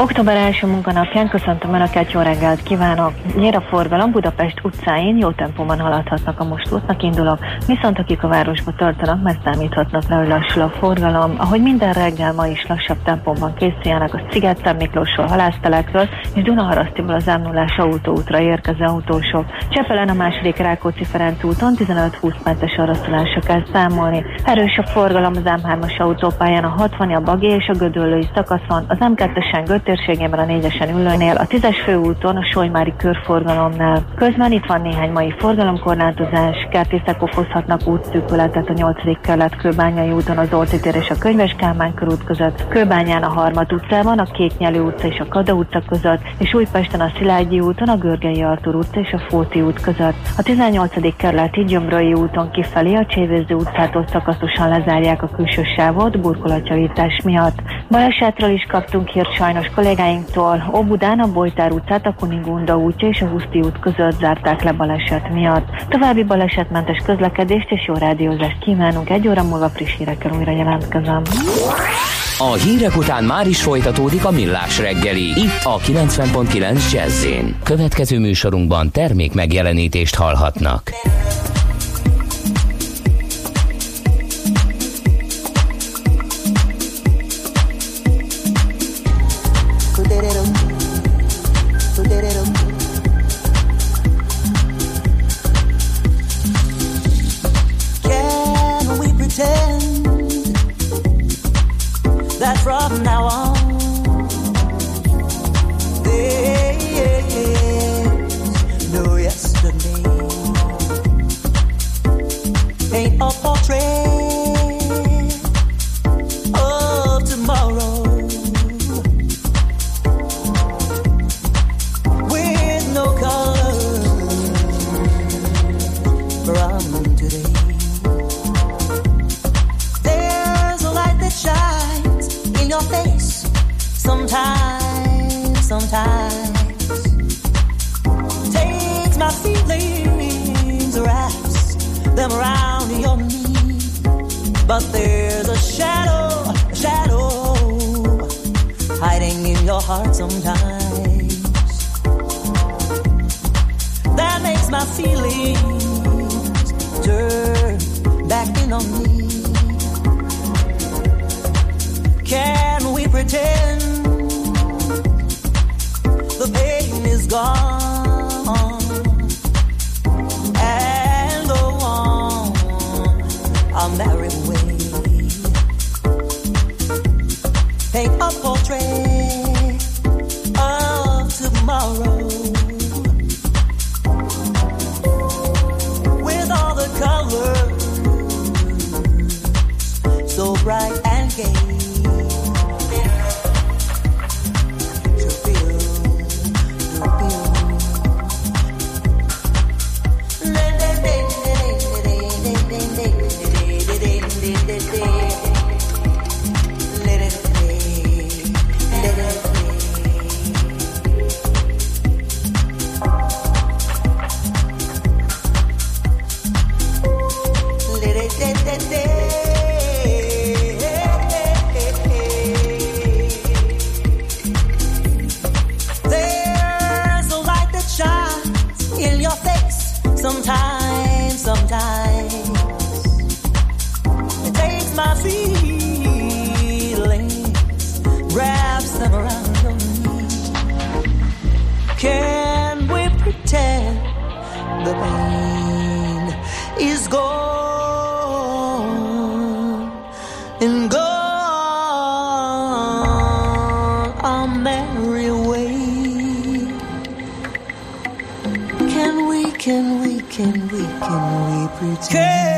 Október első munkanapján köszöntöm Önöket, jó reggelt kívánok! Nyer a forgalom Budapest utcáin, jó tempóban haladhatnak a most útnak indulók, viszont akik a városba tartanak, mert számíthatnak rá, hogy lassul a forgalom. Ahogy minden reggel ma is lassabb tempóban készüljenek a Sziget Miklósról, Halásztelekről és Dunaharasztiból az m autóútra érkező autósok. Csepelen a második Rákóczi Ferenc úton 15-20 perces araszolásra kell számolni. Erős a forgalom az M3-as autópályán a 60 a Bagi és a Gödöllői szakaszon, az M2-esen Göt térségében a négyesen ülőnél, a tízes főúton, a Solymári körforgalomnál. Közben itt van néhány mai forgalomkorlátozás, kertészek okozhatnak útszűkületet a 8. kerület Kőbányai úton az Orti tér és a Könyves Kálmán körút között, Kőbányán a Harmat utcában, a Kéknyelő utca és a Kada utca között, és Újpesten a Szilágyi úton, a Görgei Artur utca és a Fóti út között. A 18. kerületi Gyömrői úton kifelé a Csévéző utcától szakaszosan lezárják a külső sávot burkolatjavítás miatt. Balesetről is kaptunk hírt sajnos kollégáinktól. Óbudán a Bojtár utcát, a Kunigunda útja és a Huszti út között zárták le baleset miatt. További balesetmentes közlekedést és jó rádiózást kívánunk. Egy óra múlva friss hírekkel újra jelentkezem. A hírek után már is folytatódik a millás reggeli. Itt a 90.9 jazz Következő műsorunkban termék megjelenítést hallhatnak. Can we, can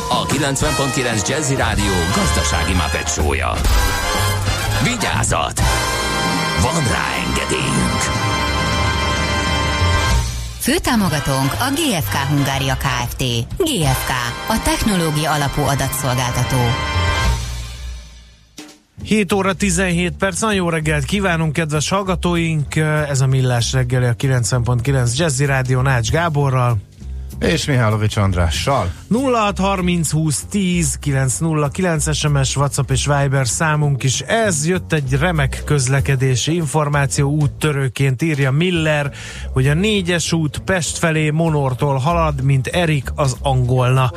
a 90.9 Jazzy Rádió gazdasági mapetsója. Vigyázat! Van rá engedélyünk! Főtámogatónk a GFK Hungária Kft. GFK, a technológia alapú adatszolgáltató. 7 óra 17 perc, nagyon jó reggelt kívánunk, kedves hallgatóink! Ez a Millás reggeli a 90.9 Jazzy Rádió Nács Gáborral. És Mihálovics Andrással. 0630 20 10 909 SMS, WhatsApp és Viber számunk is. Ez jött egy remek közlekedési információ úttörőként írja Miller, hogy a négyes út Pest felé Monortól halad, mint Erik az angolna.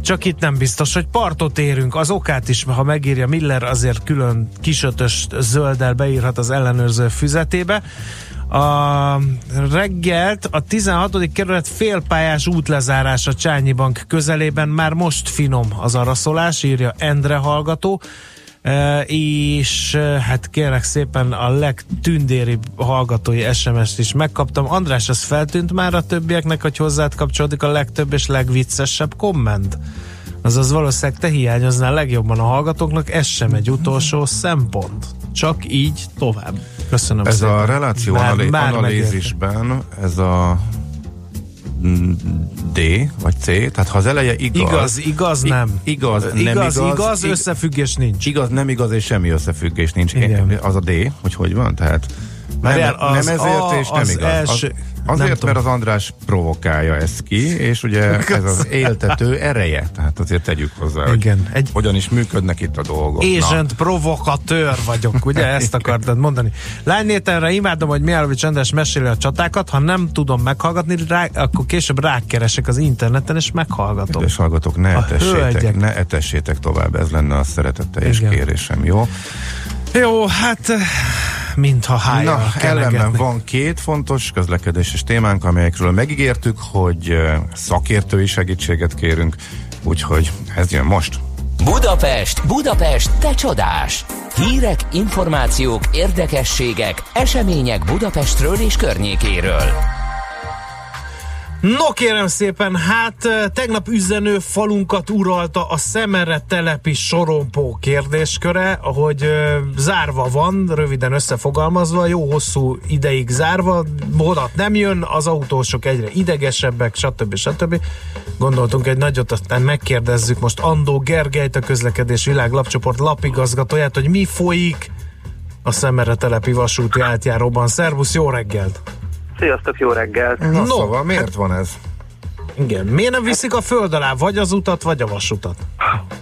Csak itt nem biztos, hogy partot érünk. Az okát is, ha megírja Miller, azért külön kisötös zölddel beírhat az ellenőrző füzetébe a reggelt a 16. kerület félpályás útlezárása Csányi Bank közelében már most finom az araszolás, írja Endre hallgató. E, és e, hát kérek szépen a legtündéribb hallgatói SMS-t is megkaptam. András, ez feltűnt már a többieknek, hogy hozzád kapcsolódik a legtöbb és legviccesebb komment? Azaz valószínűleg te hiányoznál legjobban a hallgatóknak, ez sem egy utolsó szempont. Csak így tovább. Köszönöm Ez szépen. a reláció Bár- bár analízisben, ez a D vagy C, tehát ha az eleje igaz. Igaz, igaz, nem. Igaz, nem igaz, igaz. igaz, ig- összefüggés nincs. Igaz, nem igaz, és semmi összefüggés nincs. Igen. Az a D, hogy hogy van, tehát nem, Várjál, az nem ezért A, és nem az igaz. az, azért, mert az András provokálja ezt ki, és ugye ez az éltető ereje, tehát azért tegyük hozzá, Igen, hogy egy... hogyan is működnek itt a dolgok. Agent provokatőr vagyok, ugye ezt akartad mondani. Lánynételre imádom, hogy Mihálovics András meséli a csatákat, ha nem tudom meghallgatni, rá, akkor később rákeresek az interneten, és meghallgatom. Kedves hallgatók, ne A etessétek, hölgyek. ne etessétek tovább, ez lenne a szeretetteljes kérésem, jó? Jó, hát mintha hája Na, ellenben van két fontos közlekedéses témánk, amelyekről megígértük, hogy szakértői segítséget kérünk, úgyhogy ez jön most. Budapest, Budapest, te csodás! Hírek, információk, érdekességek, események Budapestről és környékéről. No kérem szépen, hát tegnap üzenő falunkat uralta a Szemere telepi sorompó kérdésköre, hogy eh, zárva van, röviden összefogalmazva, jó hosszú ideig zárva, vonat nem jön, az autósok egyre idegesebbek, stb. stb. Gondoltunk egy nagyot, aztán megkérdezzük most Andó Gergelyt, a közlekedés világlapcsoport lapigazgatóját, hogy mi folyik a Szemere telepi vasúti átjáróban. Szervusz, jó reggelt! Sziasztok, jó reggelt! Na, no, szóval miért van ez? Igen, miért nem viszik a föld alá, vagy az utat, vagy a vasutat?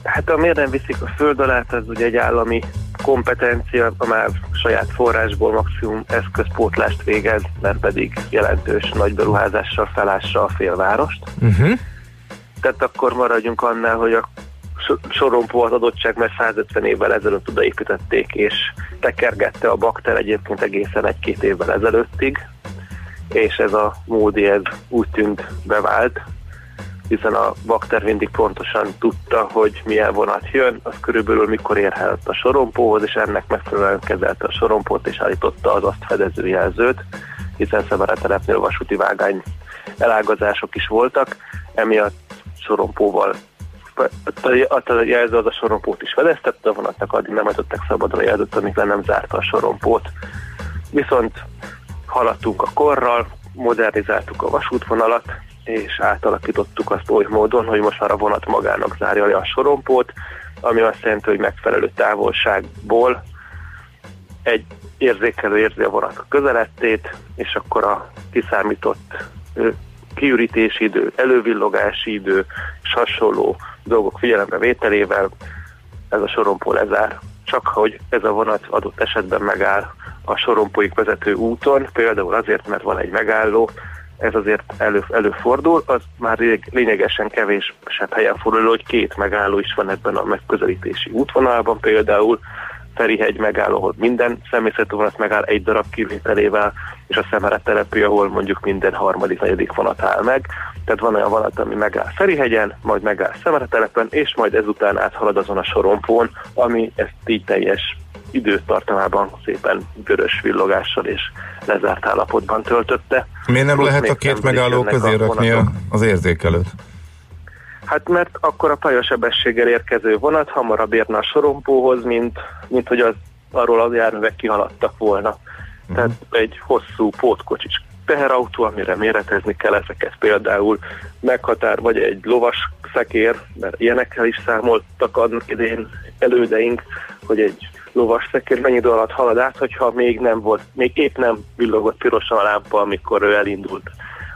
Hát a miért nem viszik a föld alá, ez ugye egy állami kompetencia, a már saját forrásból maximum eszközpótlást végez, nem pedig jelentős nagy beruházással felássa a félvárost. Uh-huh. Tehát akkor maradjunk annál, hogy a so- sorompó az adottság, mert 150 évvel ezelőtt odaépítették, és tekergette a bakter egyébként egészen egy-két évvel ezelőttig, és ez a módi ez úgy tűnt bevált, hiszen a bakter mindig pontosan tudta, hogy milyen vonat jön, az körülbelül mikor érhetett a sorompóhoz, és ennek megfelelően kezelte a sorompót, és állította az azt fedező jelzőt, hiszen Szemere telepnél vasúti vágány elágazások is voltak, emiatt sorompóval a jelző az a sorompót is fedeztette, a vonatnak addig nem adottak szabadon a jelzőt, amíg le nem zárta a sorompót. Viszont haladtunk a korral, modernizáltuk a vasútvonalat, és átalakítottuk azt oly módon, hogy most már a vonat magának zárja le a sorompót, ami azt jelenti, hogy megfelelő távolságból egy érzékelő érzi a vonat közelettét, és akkor a kiszámított kiürítési idő, elővillogási idő és hasonló dolgok figyelembe vételével ez a sorompó lezár. Csak hogy ez a vonat adott esetben megáll a sorompóig vezető úton, például azért, mert van egy megálló, ez azért elő, előfordul, az már lényegesen kevésebb helyen fordul, hogy két megálló is van ebben a megközelítési útvonalban, például Ferihegy megáll, ahol minden személyzetű vonat megáll egy darab kivételével, és a Szemere telepű, ahol mondjuk minden harmadik, negyedik vonat áll meg. Tehát van olyan vonat, ami megáll Ferihegyen, majd megáll Szemere telepen, és majd ezután áthalad azon a sorompón, ami ezt így teljes időtartamában szépen vörös villogással és lezárt állapotban töltötte. Miért nem Plusz lehet a két megálló közé rakni az érzékelőt? Hát mert akkor a pályasebességgel érkező vonat hamarabb érne a sorompóhoz, mint, mint hogy az, arról az járművek kihaladtak volna. Uh-huh. Tehát egy hosszú pótkocsis teherautó, amire méretezni kell ezeket. Például meghatár, vagy egy lovas szekér, mert ilyenekkel is számoltak annak idén elődeink, hogy egy lovas szekér mennyi idő alatt halad át, hogyha még nem volt, még épp nem villogott pirosan a lámpa, amikor ő elindult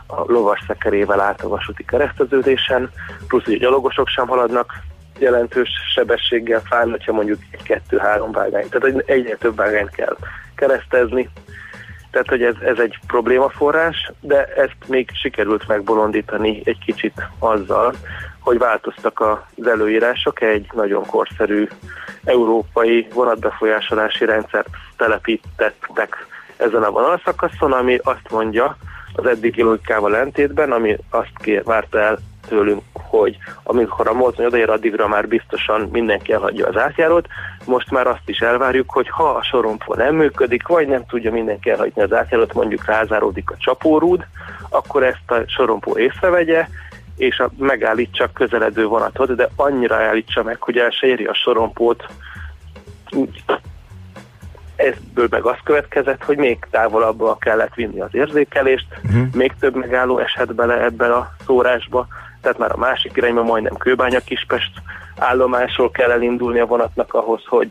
a lovas szekerével át a vasúti kereszteződésen, plusz hogy a gyalogosok sem haladnak jelentős sebességgel fáll, hogyha mondjuk egy kettő-három vágány, tehát egy- egyre több vágányt kell keresztezni, tehát hogy ez, ez egy problémaforrás, de ezt még sikerült megbolondítani egy kicsit azzal, hogy változtak az előírások, egy nagyon korszerű európai vonatbefolyásolási rendszert telepítettek ezen a vonalszakaszon, ami azt mondja, az eddigi logikával ellentétben, ami azt kér, várta el tőlünk, hogy amikor a mozdony odaér, addigra már biztosan mindenki elhagyja az átjárót. Most már azt is elvárjuk, hogy ha a sorompó nem működik, vagy nem tudja mindenki elhagyni az átjárót, mondjuk rázáródik a csapórúd, akkor ezt a sorompó észrevegye, és a, megállítsa a közeledő vonatot, de annyira állítsa meg, hogy el se éri a sorompót úgy Ebből meg az következett, hogy még távolabbra kellett vinni az érzékelést, uh-huh. még több megálló esett bele ebben a szórásba, tehát már a másik irányban majdnem Kőbánya Kispest állomásról kell elindulni a vonatnak ahhoz, hogy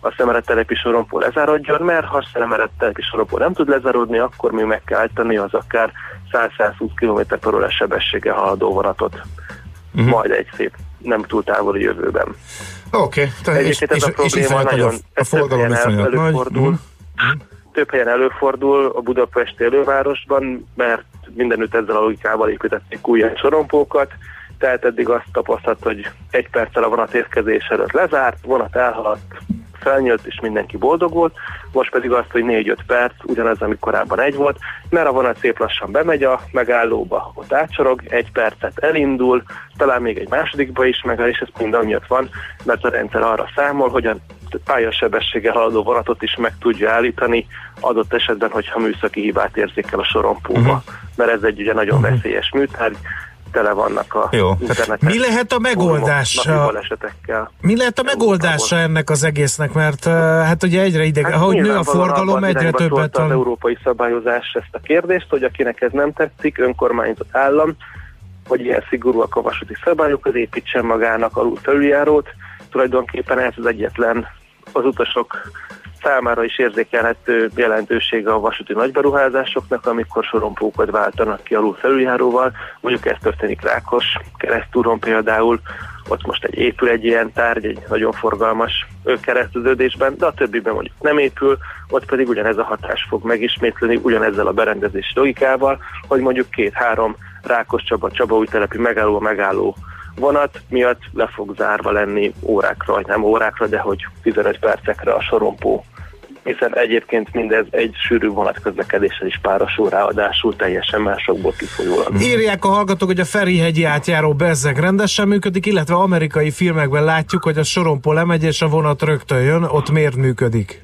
a szemeret telepi sorompó lezárodjon, mert ha a szemeret telepi sorompó nem tud lezárodni, akkor még meg kell állítani az akár 100-120 km per órás sebességgel haladó vonatot. Uh-huh. Majd egy szép nem túl távoli jövőben. Oké, okay, és, Egyébként ez és, a és probléma iszonyat nagy a, nagyon a forgalom előfordul. Mhm. Több helyen előfordul a budapesti elővárosban, mert mindenütt ezzel a logikával építették új sorompókat, tehát eddig azt tapasztalt, hogy egy perccel a vonat érkezés előtt lezárt, vonat elhaladt, felnyílt, és mindenki boldog volt, most pedig azt, hogy 4-5 perc, ugyanaz, ami korábban egy volt, mert a vonat szép lassan bemegy a megállóba, ott átsorog, egy percet elindul, talán még egy másodikba is megáll, és ez mind amiatt van, mert a rendszer arra számol, hogy a pályasebességgel haladó vonatot is meg tudja állítani, adott esetben, hogyha műszaki hibát érzékel a sorompóba, uh-huh. mert ez egy ugye nagyon uh-huh. veszélyes műtárgy, tele vannak a Jó. internetes Mi lehet a megoldása? Mi lehet a megoldása ennek az egésznek? Mert hát ugye egyre ideg, hát ahogy nő a forgalom, egyre többet az európai szabályozás ezt a kérdést, hogy akinek ez nem tetszik, önkormányzott állam, hogy ilyen szigorúak a vasúti szabályok, az építsen magának alul felüljárót. Tulajdonképpen ez az egyetlen az utasok számára is érzékelhető jelentősége a vasúti nagyberuházásoknak, amikor sorompókat váltanak ki alul felüljáróval. Mondjuk ez történik Rákos keresztúron például, ott most egy épül egy ilyen tárgy, egy nagyon forgalmas kereszteződésben, de a többiben mondjuk nem épül, ott pedig ugyanez a hatás fog megismétleni, ugyanezzel a berendezési logikával, hogy mondjuk két-három Rákos Csaba, Csaba új telepi megálló, megálló vonat miatt le fog zárva lenni órákra, vagy nem órákra, de hogy 15 percekre a sorompó hiszen egyébként mindez egy sűrű vonatközlekedéssel is párosul ráadásul teljesen másokból kifolyólag. Írják a hallgatók, hogy a Ferihegyi átjáró bezzeg rendesen működik, illetve amerikai filmekben látjuk, hogy a sorompó lemegy és a vonat rögtön jön, ott miért működik?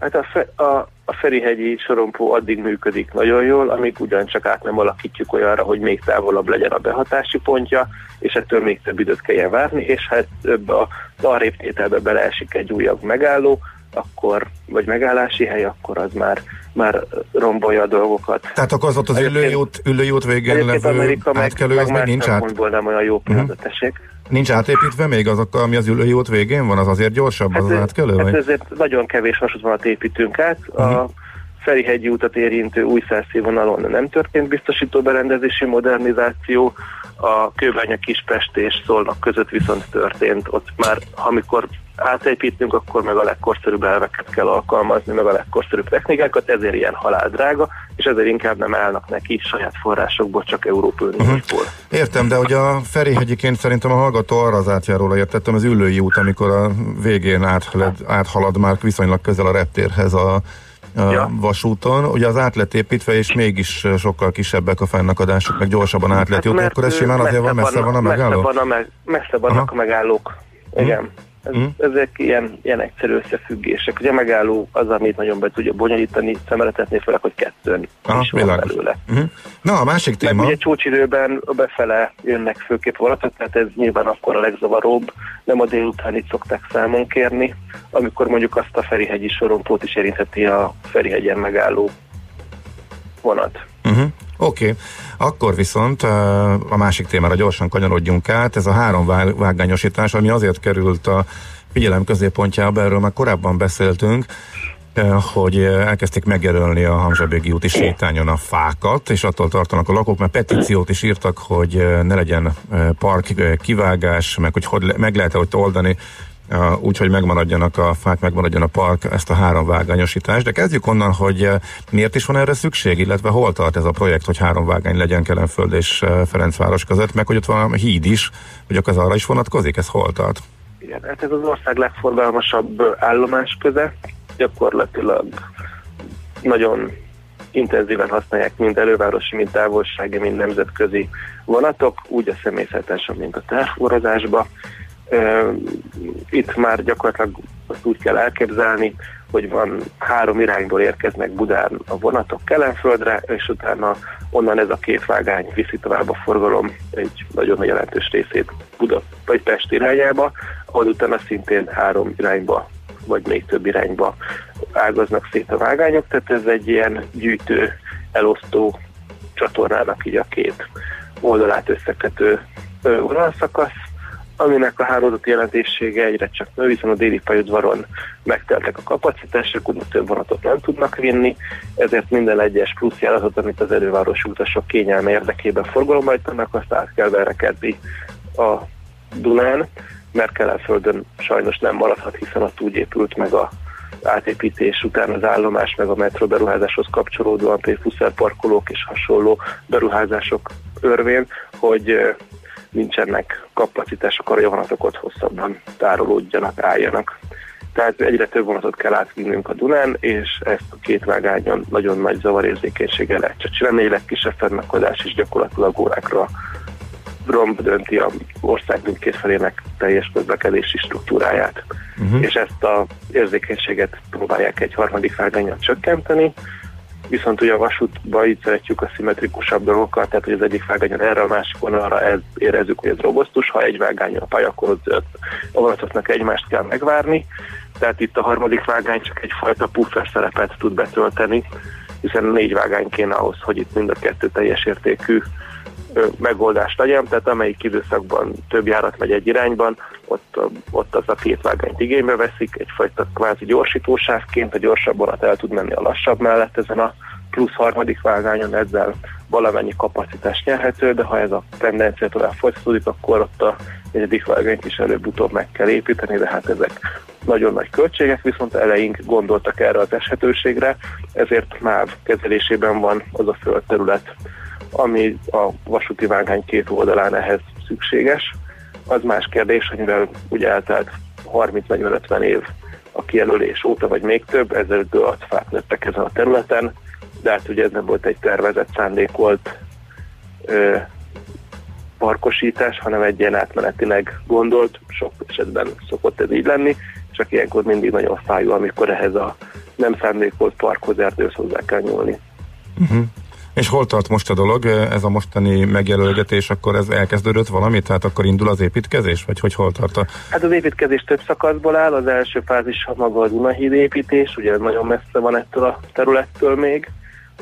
Hát a, fe, a, a Ferihegyi sorompó addig működik nagyon jól, amíg ugyancsak át nem alakítjuk olyanra, hogy még távolabb legyen a behatási pontja, és ettől még több időt kelljen várni, és hát a arrébb tételbe beleesik egy újabb megálló, akkor, vagy megállási hely, akkor az már, már rombolja a dolgokat. Tehát akkor az ott az ülőjút, ülőjút végén levő Amerika meg, átkelő, meg az más nincs át? nem olyan jó pillanat, tessék. Nincs átépítve még az, ami az ülőjút végén van? Az azért gyorsabb az, az átkelő? Hát vagy? ezért nagyon kevés vasútvonalat építünk át. Mhm. A Ferihegyi utat érintő új százszínvonalon nem történt biztosító berendezési modernizáció. A Kőbánya Kispest és Szolnok között viszont történt. Ott már, amikor átépítünk, akkor meg a legkorszerűbb elveket kell alkalmazni, meg a legkorszerűbb technikákat, ezért ilyen haláldrága, és ezért inkább nem állnak neki saját forrásokból, csak Európai Uniósból. Uh-huh. Értem, de ugye a Ferihegyiként szerintem a hallgató arra az átjáróra értettem, az ülői út, amikor a végén áthalad, áthalad már viszonylag közel a reptérhez a ja. vasúton. Ugye az át lett építve, és mégis sokkal kisebbek a fennakadások, meg gyorsabban át lehet hát jutni, akkor ez simán azért van, messze van a megálló? Messze, van a meg, messze vannak Aha. a megállók. Igen. Hmm. Ez, mm. Ezek ilyen, ilyen egyszerű összefüggések. Ugye megálló az, amit nagyon be tudja bonyolítani, szemeletetni fel, hogy kettőn Aha, is van belőle. Mm. Na, a másik téma. Meg ugye csúcsidőben befele jönnek főképp vonatok, tehát ez nyilván akkor a legzavaróbb, nem a délután itt szokták számon kérni, amikor mondjuk azt a Ferihegyi sorompót is érintheti a Ferihegyen megálló vonat. Uh-huh. Oké, okay. akkor viszont a másik témára gyorsan kanyarodjunk át. Ez a három vágányosítás, ami azért került a figyelem középpontjába, erről már korábban beszéltünk, hogy elkezdték megjelölni a Hamzsabégi úti sétányon a fákat, és attól tartanak a lakók, mert petíciót is írtak, hogy ne legyen park kivágás, meg hogy, hogy meg lehet-e ott oldani úgy, hogy megmaradjanak a fák, megmaradjon a park, ezt a három vágányosítást. De kezdjük onnan, hogy miért is van erre szükség, illetve hol tart ez a projekt, hogy három vágány legyen Kelenföld és Ferencváros között, meg hogy ott van a híd is, hogy az arra is vonatkozik, ez hol tart? Igen, hát ez az ország legforgalmasabb állomás köze, gyakorlatilag nagyon intenzíven használják mind elővárosi, mind távolsági, mind nemzetközi vonatok, úgy a személyszállításon, mint a tárforozásba. Itt már gyakorlatilag azt úgy kell elképzelni, hogy van három irányból érkeznek Budán a vonatok Kelenföldre, és utána onnan ez a két vágány viszi tovább a forgalom egy nagyon jelentős részét Buda vagy Pest irányába, ahol utána szintén három irányba vagy még több irányba ágaznak szét a vágányok, tehát ez egy ilyen gyűjtő, elosztó csatornának így a két oldalát összekötő vonalszakasz, aminek a hálózati jelentősége egyre csak nő, hiszen a déli pályaudvaron megteltek a kapacitások, úgy több vonatot nem tudnak vinni, ezért minden egyes plusz járatot, amit az elővárosi utasok kényelme érdekében forgalomba ejtenek, azt át kell verekedni a Dunán, mert Kelenföldön sajnos nem maradhat, hiszen ott úgy épült meg a átépítés után az állomás, meg a metró beruházáshoz kapcsolódóan például parkolók és hasonló beruházások örvén, hogy nincsenek kapacitások arra, hogy a vonatok ott hosszabban tárolódjanak, álljanak. Tehát egyre több vonatot kell átvinnünk a Dunán, és ezt a két vágányon nagyon nagy zavarérzékenységgel lehet csak csinálni. Egy legkisebb fennakadás is gyakorlatilag órákra romb dönti a ország mindkét felének teljes közlekedési struktúráját. Uh-huh. És ezt a érzékenységet próbálják egy harmadik vágányon csökkenteni, viszont ugye a vasútba így szeretjük a szimmetrikusabb dolgokat, tehát hogy az egyik vágányon erre, a másik vonalra ez, érezzük, hogy ez robosztus, ha egy vágányon a pálya, akkor ott a egymást kell megvárni, tehát itt a harmadik vágány csak egyfajta puffer szerepet tud betölteni, hiszen négy vágány kéne ahhoz, hogy itt mind a kettő teljes értékű megoldást legyen, tehát amelyik időszakban több járat megy egy irányban, ott, ott az a két vágányt igénybe veszik, egyfajta kvázi gyorsítósávként, a gyorsabb vonat el tud menni a lassabb mellett ezen a plusz harmadik vágányon, ezzel valamennyi kapacitás nyerhető, de ha ez a tendencia tovább folytatódik, akkor ott a negyedik vágányt is előbb-utóbb meg kell építeni, de hát ezek nagyon nagy költségek, viszont eleink gondoltak erre az eshetőségre, ezért MÁV kezelésében van az a földterület, ami a vasúti vágány két oldalán ehhez szükséges. Az más kérdés, hogy mivel ugye eltelt 30-40-50 év a kijelölés óta, vagy még több, ezzel dőlt fák lettek ezen a területen, de hát ugye ez nem volt egy tervezett, szándékolt ö, parkosítás, hanem egy ilyen átmenetileg gondolt, sok esetben szokott ez így lenni, csak ilyenkor mindig nagyon fájó, amikor ehhez a nem szándékolt parkhoz erdőhöz hozzá kell nyúlni. Uh-huh. És hol tart most a dolog, ez a mostani megjelölgetés, akkor ez elkezdődött valami, tehát akkor indul az építkezés, vagy hogy hol tart a... Hát az építkezés több szakaszból áll, az első fázis a maga a Dunahíd építés, ugye nagyon messze van ettől a területtől még,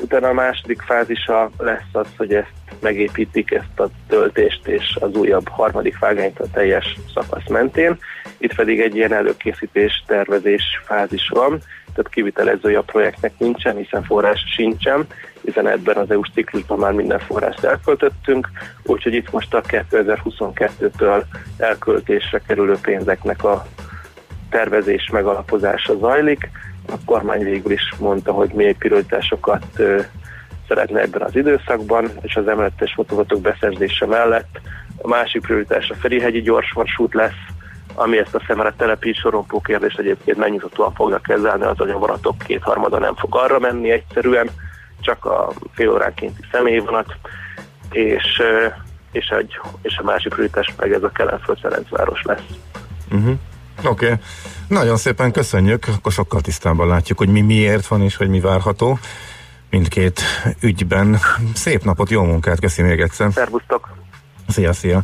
Utána a második fázisa lesz az, hogy ezt megépítik ezt a töltést és az újabb harmadik vágányt a teljes szakasz mentén. Itt pedig egy ilyen előkészítés, tervezés fázis van, tehát kivitelezője a projektnek nincsen, hiszen forrás sincsen, hiszen ebben az EU-s ciklusban már minden forrást elköltöttünk, úgyhogy itt most a 2022-től elköltésre kerülő pénzeknek a tervezés megalapozása zajlik. A kormány végül is mondta, hogy milyen prioritásokat szeretne ebben az időszakban, és az emeletes fotovatok beszerzése mellett a másik prioritás a Ferihegyi gyorsvarsút lesz, ami ezt a szemre telepi sorompó kérdést egyébként megnyugtatóan fogja kezelni, az a vonatok kétharmada nem fog arra menni egyszerűen, csak a fél óránkénti személyvonat, és, és, egy, és a másik prioritás meg ez a Kelenföld-Ferencváros lesz. Uh-huh. Oké, okay. nagyon szépen köszönjük, akkor sokkal tisztában látjuk, hogy mi miért van és hogy mi várható mindkét ügyben. Szép napot, jó munkát, köszi még egyszer. Szervusztok! Szia, szia!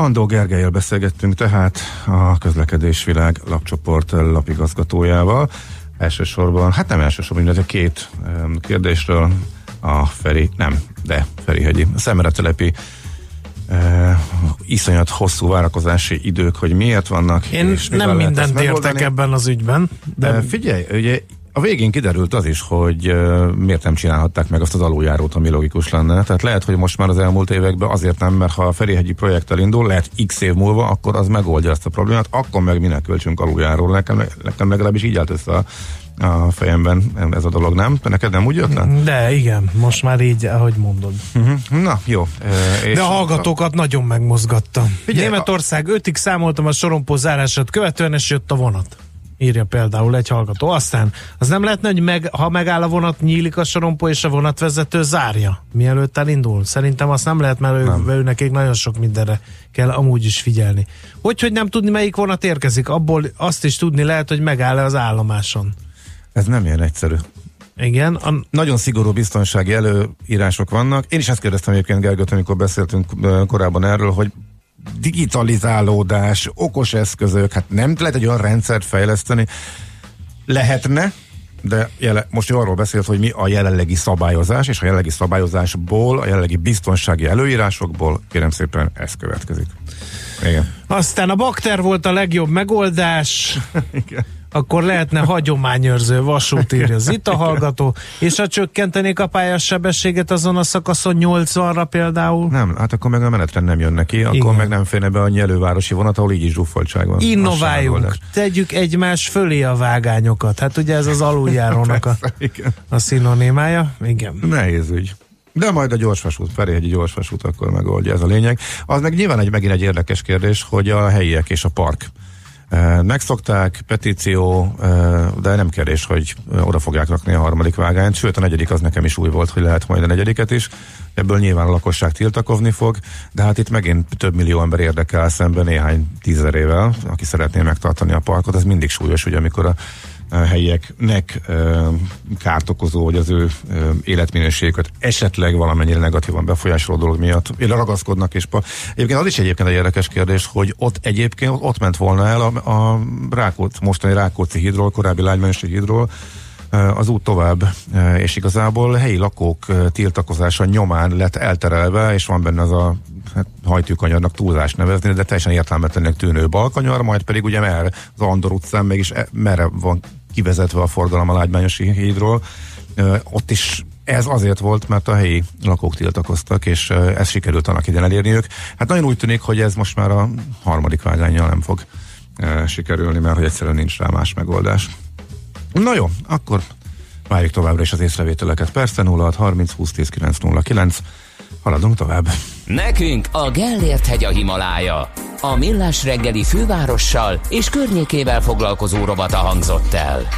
Andó Gergelyel beszélgettünk tehát a közlekedésvilág lapcsoport lapigazgatójával. Elsősorban, hát nem elsősorban, de két kérdésről a Feri, nem, de Ferihegyi, a Szemeretelepi uh, iszonyat hosszú várakozási idők, hogy miért vannak. Én és nem mindent értek ebben az ügyben. De uh, figyelj, ugye a végén kiderült az is, hogy uh, miért nem csinálhatták meg azt az aluljárót, ami logikus lenne. Tehát lehet, hogy most már az elmúlt években azért nem, mert ha a Ferihegyi projekttel indul, lehet x év múlva, akkor az megoldja ezt a problémát, akkor meg minek költsünk aluljáról. Nekem, nekem legalábbis így állt össze a a fejemben ez a dolog, nem? Neked nem úgy jött le? De igen, most már így, ahogy mondod. Uh-huh. Na, jó. E, De a hallgatókat a... nagyon megmozgatta. Ugye, Németország a... ötig számoltam a sorompó zárását követően, és jött a vonat írja például egy hallgató. Aztán az nem lehetne, hogy meg, ha megáll a vonat, nyílik a sorompó, és a vonatvezető zárja, mielőtt elindul. Szerintem azt nem lehet, mert nem. ő, ő nekik nagyon sok mindenre kell amúgy is figyelni. Hogy, hogy nem tudni, melyik vonat érkezik, abból azt is tudni lehet, hogy megáll-e az állomáson. Ez nem ilyen egyszerű. Igen. A... Nagyon szigorú biztonsági előírások vannak. Én is ezt kérdeztem egyébként Gergőt, amikor beszéltünk korábban erről, hogy digitalizálódás, okos eszközök, hát nem lehet egy olyan rendszert fejleszteni. Lehetne, de jele, most arról beszélt, hogy mi a jelenlegi szabályozás, és a jelenlegi szabályozásból, a jelenlegi biztonsági előírásokból, kérem szépen, ez következik. Igen. Aztán a bakter volt a legjobb megoldás. Igen akkor lehetne hagyományőrző vasút, írja az itt a hallgató, és ha csökkentenék a pályás sebességet azon a szakaszon 80-ra például? Nem, hát akkor meg a menetrend nem jön neki, akkor Igen. meg nem félne be a nyelővárosi vonat, ahol így is zsúfoltság van. Innováljunk, tegyük egymás fölé a vágányokat. Hát ugye ez az aluljárónak a, a szinonimája. Igen. Nehéz ügy. De majd a gyorsvasút, egy gyorsvasút akkor megoldja, ez a lényeg. Az meg nyilván egy, megint egy érdekes kérdés, hogy a helyiek és a park Megszokták, petíció, de nem kérdés, hogy oda fogják rakni a harmadik vágányt, sőt a negyedik az nekem is új volt, hogy lehet majd a negyediket is. Ebből nyilván a lakosság tiltakozni fog, de hát itt megint több millió ember érdekel szemben néhány tízerével, aki szeretné megtartani a parkot, ez mindig súlyos, ugye amikor a helyieknek kárt okozó, hogy az ő életminőségüket esetleg valamennyire negatívan befolyásoló dolog miatt ragaszkodnak, és pa... egyébként az is egyébként egy érdekes kérdés, hogy ott egyébként ott ment volna el a, a Rákóc, mostani Rákóczi hídról, korábbi Lágymányosi hídról, az út tovább, és igazából helyi lakók tiltakozása nyomán lett elterelve, és van benne az a hát, hajtőkanyarnak túlzás nevezni, de teljesen értelmetlenek tűnő balkanyar, majd pedig ugye mer az Andor utcán mégis e, merre van kivezetve a forgalom a Lágymányosi hídról. Ott is ez azért volt, mert a helyi lakók tiltakoztak, és ez sikerült annak idején elérniük. Hát nagyon úgy tűnik, hogy ez most már a harmadik vágányjal nem fog sikerülni, mert hogy egyszerűen nincs rá más megoldás. Na jó, akkor várjuk továbbra is az észrevételeket. Persze 06 30 20 10 909. Haladunk tovább. Nekünk a Gellért hegy a Himalája. A millás reggeli fővárossal és környékével foglalkozó rovata hangzott el.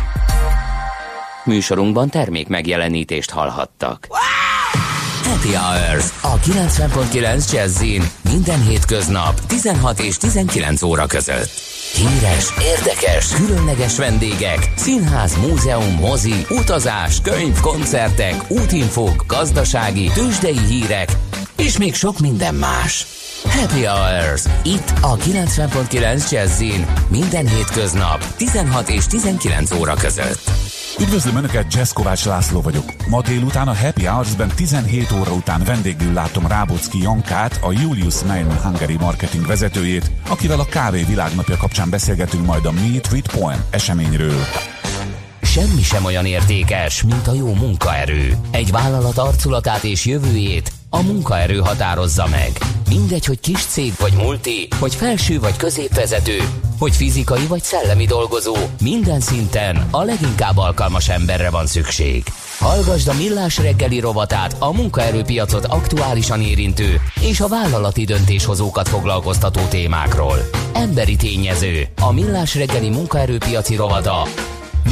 Műsorunkban termék megjelenítést hallhattak. Happy Hours a 90.9 Jazzin minden hétköznap 16 és 19 óra között. Híres, érdekes, különleges vendégek, színház, múzeum, mozi, utazás, könyv, koncertek, útinfók, gazdasági, tőzsdei hírek, és még sok minden más. Happy Hours. Itt a 90.9 Jazzin minden hétköznap 16 és 19 óra között. Üdvözlöm Önöket, Jazz Kovács László vagyok. Ma délután a Happy Hours-ben 17 óra után vendégül látom Rábocki Jankát, a Julius Main Hungary marketing vezetőjét, akivel a kávé világnapja kapcsán beszélgetünk majd a Meet with Poem eseményről. Semmi sem olyan értékes, mint a jó munkaerő. Egy vállalat arculatát és jövőjét a munkaerő határozza meg. Mindegy, hogy kis cég vagy multi, hogy felső vagy középvezető, hogy fizikai vagy szellemi dolgozó, minden szinten a leginkább alkalmas emberre van szükség. Hallgasd a Millás reggeli rovatát, a munkaerőpiacot aktuálisan érintő és a vállalati döntéshozókat foglalkoztató témákról. Emberi tényező, a Millás reggeli munkaerőpiaci rovata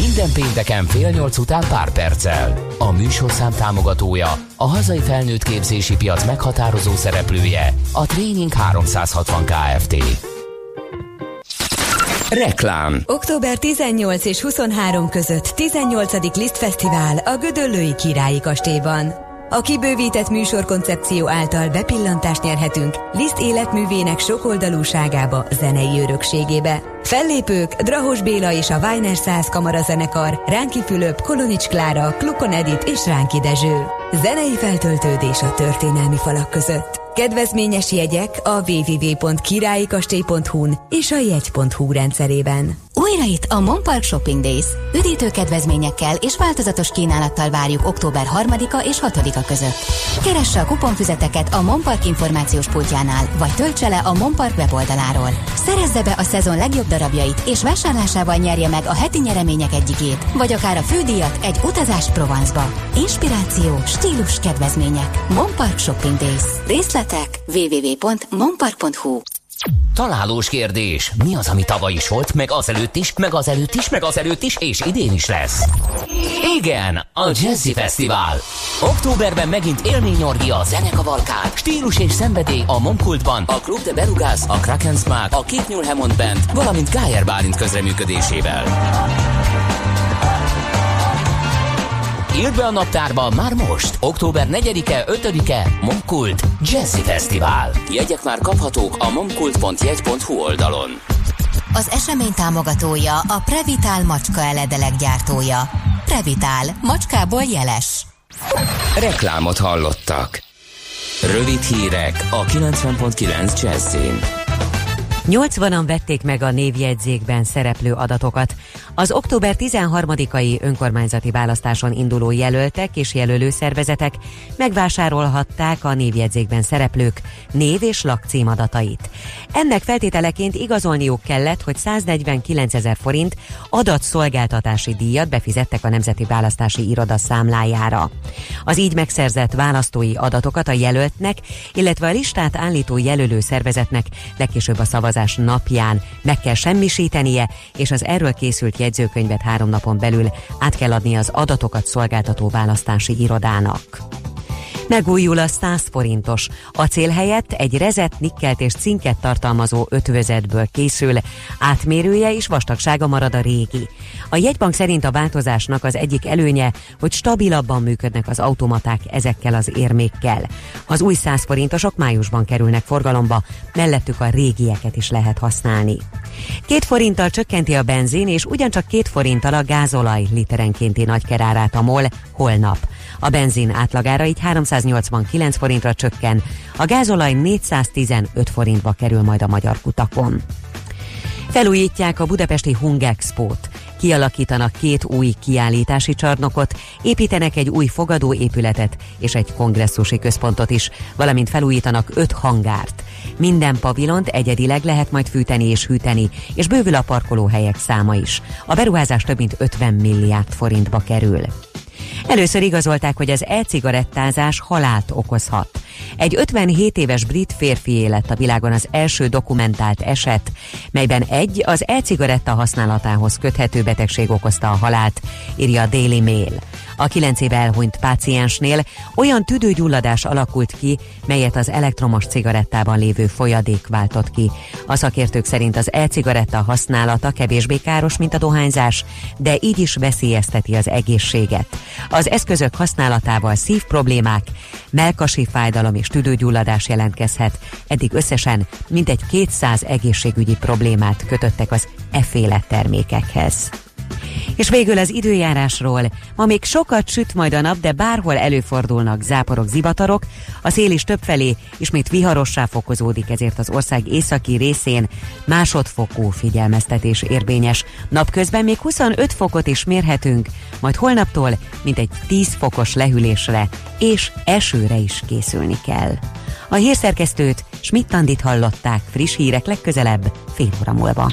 minden pénteken fél nyolc után pár perccel. A műsorszám támogatója, a hazai felnőtt képzési piac meghatározó szereplője, a Training 360 Kft. Reklám Október 18 és 23 között 18. Liszt Fesztivál a Gödöllői Királyi Kastélyban. A kibővített műsorkoncepció által bepillantást nyerhetünk Liszt életművének sokoldalúságába, zenei örökségébe. Fellépők Drahos Béla és a Weiner Száz Kamarazenekar, Ránki Fülöp, Kolonics Klára, Klukon Edit és Ránki Dezső. Zenei feltöltődés a történelmi falak között. Kedvezményes jegyek a www.királyikastély.hu-n és a jegy.hu rendszerében. Újra itt a Monpark Shopping Days. Üdítő kedvezményekkel és változatos kínálattal várjuk október 3-a és 6-a között. Keresse a kuponfüzeteket a Monpark információs pultjánál, vagy töltse le a Monpark weboldaláról. Szerezze be a szezon legjobb darabjait, és vásárlásával nyerje meg a heti nyeremények egyikét, vagy akár a fődíjat egy utazás Provence-ba. Inspiráció, stílus, kedvezmények. Monpark Shopping Days. Részletek www.monpark.hu Találós kérdés. Mi az, ami tavaly is volt, meg azelőtt is, meg azelőtt is, meg azelőtt is, és idén is lesz? Igen, a Jazzy Fesztivál. Októberben megint élményorgia zenekavalkád, stílus és szenvedély a Momkultban, a Club de Berugász, a Kraken Smart, a Nyúl Hammond Band, valamint Gájer Bálint közreműködésével. Írd be a naptárba már most, október 4-e, 5-e, Momkult Jazzy Fesztivál. Jegyek már kaphatók a momkult.jegy.hu oldalon. Az esemény támogatója a Previtál macska eledelek gyártója. Previtál, macskából jeles. Reklámot hallottak. Rövid hírek a 90.9 Jazzin. 80-an vették meg a névjegyzékben szereplő adatokat. Az október 13-ai önkormányzati választáson induló jelöltek és jelölő szervezetek megvásárolhatták a névjegyzékben szereplők név és lakcím adatait. Ennek feltételeként igazolniuk kellett, hogy 149 ezer forint adatszolgáltatási díjat befizettek a Nemzeti Választási Iroda számlájára. Az így megszerzett választói adatokat a jelöltnek, illetve a listát állító jelölő szervezetnek legkésőbb a szavazás napján meg kell semmisítenie, és az erről készült jegyzőkönyvet három napon belül át kell adni az adatokat szolgáltató választási irodának. Megújul a 100 forintos. Acél helyett egy rezet, nikkelt és cinket tartalmazó ötvözetből készül, átmérője és vastagsága marad a régi. A jegybank szerint a változásnak az egyik előnye, hogy stabilabban működnek az automaták ezekkel az érmékkel. Az új 100 forintosok májusban kerülnek forgalomba, mellettük a régieket is lehet használni. Két forinttal csökkenti a benzin, és ugyancsak két forinttal a gázolaj literenkénti nagykerárát a MOL holnap. A benzin átlagára így 389 forintra csökken, a gázolaj 415 forintba kerül majd a magyar kutakon. Felújítják a budapesti Hungexpót. Kialakítanak két új kiállítási csarnokot, építenek egy új fogadóépületet és egy kongresszusi központot is, valamint felújítanak öt hangárt. Minden pavilont egyedileg lehet majd fűteni és hűteni, és bővül a parkolóhelyek száma is. A beruházás több mint 50 milliárd forintba kerül. Először igazolták, hogy az e-cigarettázás halált okozhat. Egy 57 éves brit férfi élet a világon az első dokumentált eset, melyben egy az e-cigaretta használatához köthető betegség okozta a halált, írja a Daily Mail. A 9 éve elhunyt páciensnél olyan tüdőgyulladás alakult ki, melyet az elektromos cigarettában lévő folyadék váltott ki. A szakértők szerint az e-cigaretta használata kevésbé káros, mint a dohányzás, de így is veszélyezteti az egészséget. Az eszközök használatával szívproblémák, melkasi fájdalom és tüdőgyulladás jelentkezhet. Eddig összesen mintegy 200 egészségügyi problémát kötöttek az efféle termékekhez. És végül az időjárásról. Ma még sokat süt majd a nap, de bárhol előfordulnak záporok, zivatarok. A szél is többfelé ismét viharossá fokozódik, ezért az ország északi részén másodfokú figyelmeztetés érvényes. Napközben még 25 fokot is mérhetünk, majd holnaptól mintegy 10 fokos lehűlésre és esőre is készülni kell. A hírszerkesztőt Schmidt-Tandit hallották friss hírek legközelebb fél óra múlva.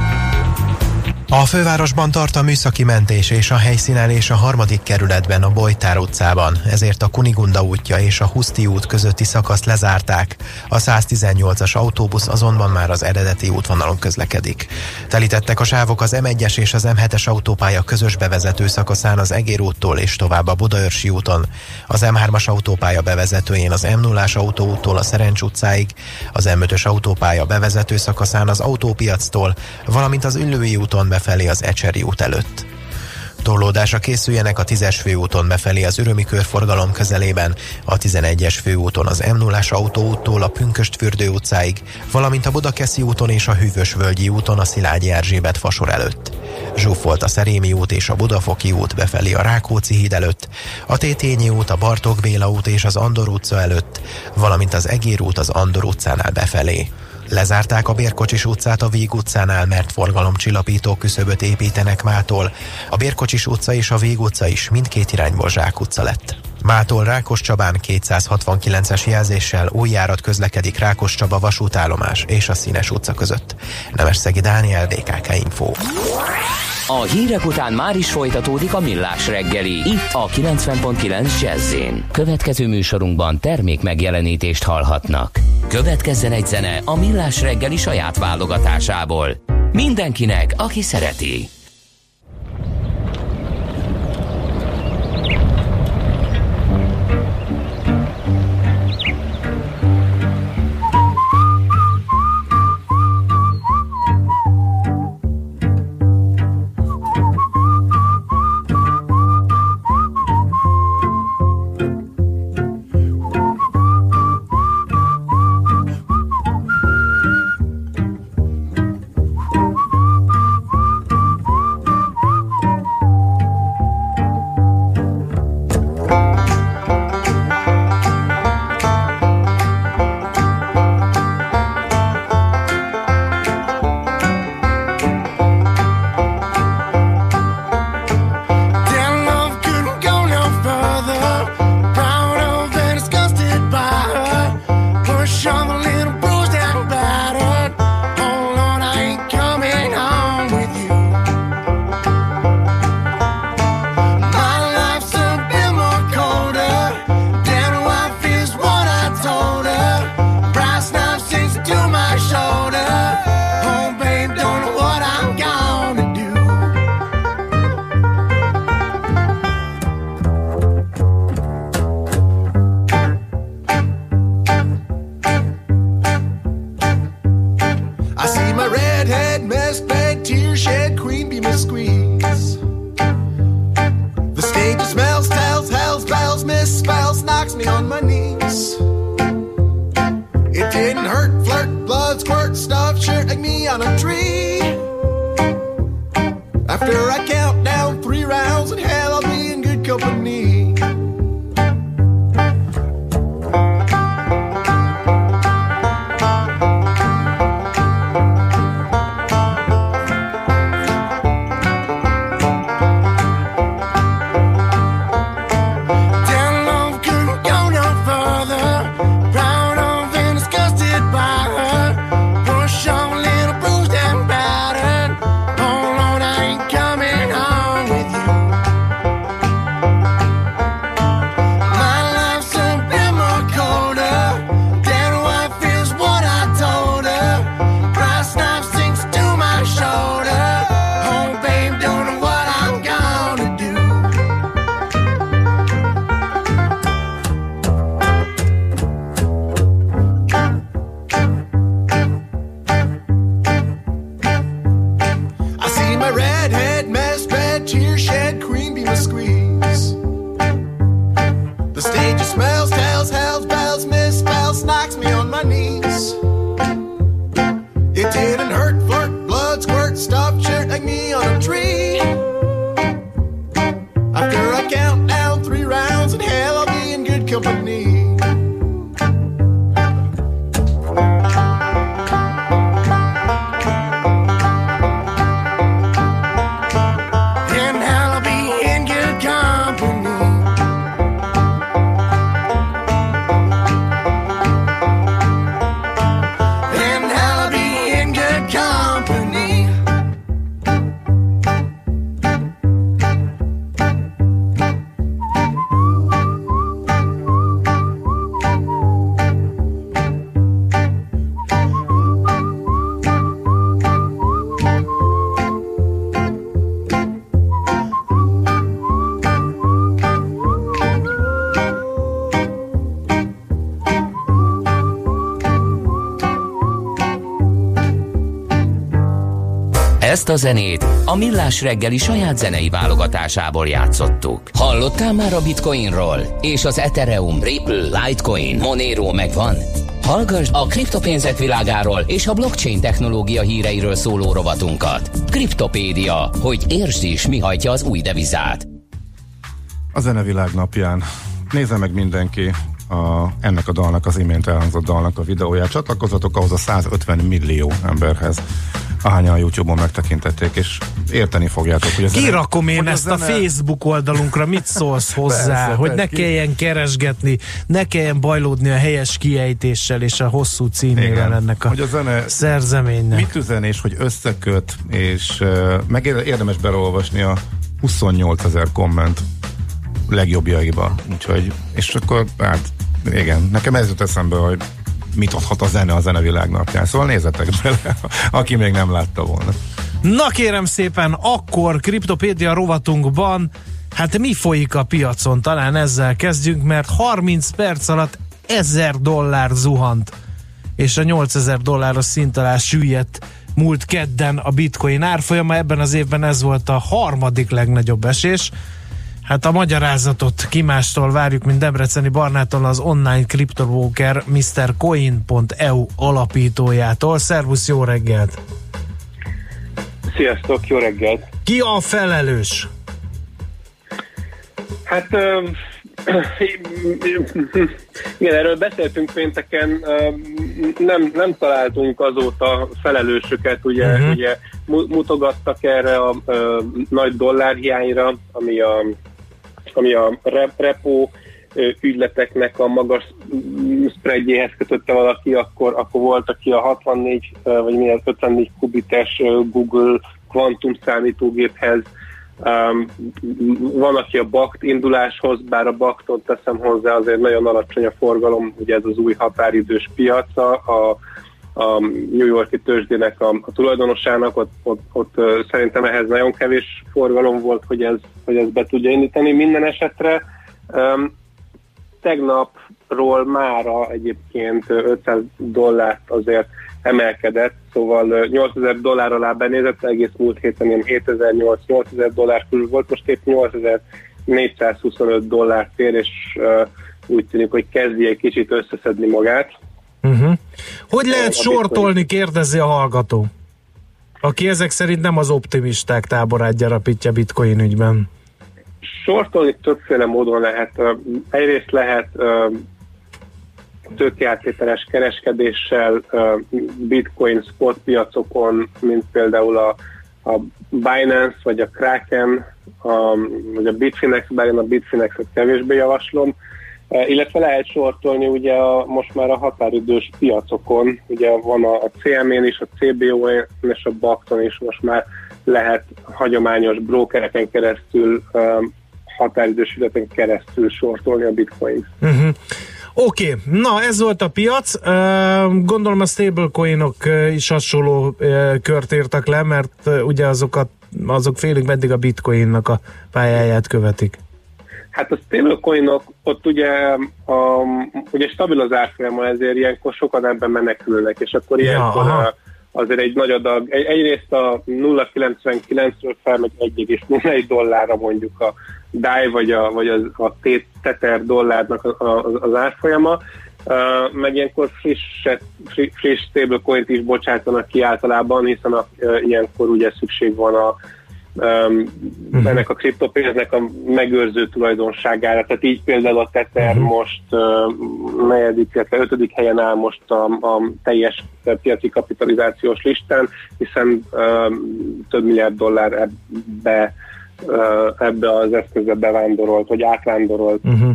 a fővárosban tart a műszaki mentés és a helyszínelés a harmadik kerületben a Bojtár utcában, ezért a Kunigunda útja és a Huszti út közötti szakaszt lezárták. A 118-as autóbusz azonban már az eredeti útvonalon közlekedik. Telítettek a sávok az M1-es és az M7-es autópálya közös bevezető szakaszán az Egér úttól és tovább a Budaörsi úton, az M3-as autópálya bevezetőjén az M0-as autóúttól a Szerencs utcáig, az M5-ös autópálya bevezető szakaszán az autópiactól, valamint az Üllői úton befelé az Ecseri út előtt. Torlódásra készüljenek a 10-es főúton befelé az Örömi körforgalom közelében, a 11-es főúton az m 0 autóúttól a Pünköstfürdő utcáig, valamint a Budakeszi úton és a Hűvös-völgyi úton a Szilágyi Erzsébet fasor előtt. Zsúfolt a Szerémi út és a Budafoki út befelé a Rákóczi híd előtt, a Tétényi út, a Bartók Béla út és az Andor utca előtt, valamint az Egér út az Andor utcánál befelé. Lezárták a Bérkocsis utcát a Víg utcánál, mert forgalomcsillapító küszöböt építenek mától. A Bérkocsis utca és a Víg utca is mindkét irányból Zsák utca lett. Mától Rákos Csabán 269-es jelzéssel új közlekedik Rákos Csaba vasútállomás és a Színes utca között. Szegi Dániel, BKK Info. A hírek után már is folytatódik a millás reggeli, itt a 90.9 jazz Következő műsorunkban termék megjelenítést hallhatnak. Következzen egy zene a millás reggeli saját válogatásából. Mindenkinek, aki szereti. Ezt a zenét a Millás reggeli saját zenei válogatásából játszottuk. Hallottál már a Bitcoinról? És az Ethereum, Ripple, Litecoin, Monero megvan? Hallgass a kriptopénzek világáról és a blockchain technológia híreiről szóló rovatunkat. Kriptopédia, hogy értsd is, mi hajtja az új devizát. A zenevilág napján nézze meg mindenki a, ennek a dalnak, az imént elhangzott dalnak a videóját. Csatlakozatok ahhoz a 150 millió emberhez, ahányan a YouTube-on megtekintették, és érteni fogjátok, hogy Kirakom én ezt a, zene... Facebook oldalunkra, mit szólsz hozzá, persze, hogy ne ki... kelljen keresgetni, ne kelljen bajlódni a helyes kiejtéssel és a hosszú címével Igen, ennek a, hogy a zene szerzeménynek. Mit üzen, és hogy összeköt, és uh, meg érdemes belolvasni a 28 ezer komment legjobbjaiba. Úgyhogy, és akkor hát igen, nekem ez jut eszembe, hogy mit adhat a zene a zenevilág napján. Szóval nézzetek bele, aki még nem látta volna. Na kérem szépen, akkor Kriptopédia rovatunkban Hát mi folyik a piacon? Talán ezzel kezdjünk, mert 30 perc alatt 1000 dollár zuhant, és a 8000 dolláros szint alá süllyedt múlt kedden a bitcoin árfolyama. Ebben az évben ez volt a harmadik legnagyobb esés. Hát a magyarázatot kimástól várjuk, mint Debreceni Barnától az online kriptobroker MrCoin.eu alapítójától. Szervusz, jó reggelt! Sziasztok, jó reggelt! Ki a felelős? Hát igen, erről beszéltünk pénteken, nem, nem találtunk azóta felelősöket, ugye, uh-huh. ugye mutogattak erre a, a nagy dollárhiányra, ami a ami a repo ügyleteknek a magas spreadjéhez kötötte valaki, akkor, akkor volt, aki a 64 vagy milyen 54 kubites Google kvantum számítógéphez Um, van, aki a BAKT induláshoz, bár a BAKT-ot teszem hozzá, azért nagyon alacsony a forgalom, ugye ez az új határidős piaca, a, a New Yorki tőzsdének a, a tulajdonosának, ott, ott, ott szerintem ehhez nagyon kevés forgalom volt, hogy ez, hogy ez be tudja indítani. Minden esetre um, tegnapról mára egyébként 500 dollárt azért emelkedett, szóval 8000 dollár alá benézett, egész múlt héten ilyen 7008-8000 dollár körül volt, most épp 8425 dollár tér, és uh, úgy tűnik, hogy kezdi egy kicsit összeszedni magát. Uh-huh. Hogy lehet sortolni, kérdezi a hallgató, aki ezek szerint nem az optimisták táborát gyarapítja bitcoin ügyben. Sortolni többféle módon lehet. Egyrészt lehet tőkeáttételes kereskedéssel bitcoin spot piacokon, mint például a, a Binance, vagy a Kraken, a, vagy a Bitfinex, bár én a Bitfinexet kevésbé javaslom, illetve lehet sortolni ugye a, most már a határidős piacokon, ugye van a, a CME-n is, a CBO-n és a Bakton is most már lehet hagyományos brokereken keresztül, um, határidős ügyeten keresztül sortolni a bitcoin uh-huh. Oké, okay. na ez volt a piac. Uh, gondolom a stablecoinok is hasonló kört értek le, mert ugye azokat, azok félig meddig a bitcoinnak a pályáját követik. Hát a stablecoinok, ott ugye, a, ugye stabil az árfolyama, ezért ilyenkor sokan ebben menekülnek, és akkor ja, ilyenkor aha. azért egy nagy adag, egy, egyrészt a 0,99-ről felmegy 1,01 dollárra mondjuk a DAI vagy a, vagy az, a Tether dollárnak a, a, az árfolyama, Uh, meg ilyenkor friss, friss, friss stablecoint is bocsátanak ki általában, hiszen a, uh, ilyenkor ugye szükség van a, um, uh-huh. ennek a kriptopénznek a megőrző tulajdonságára. Tehát így például a Tether uh-huh. most uh, negyedik, illetve ötödik helyen áll most a, a teljes piaci kapitalizációs listán, hiszen uh, több milliárd dollár ebbe, uh, ebbe az eszközbe bevándorolt, vagy átvándorolt. Uh-huh.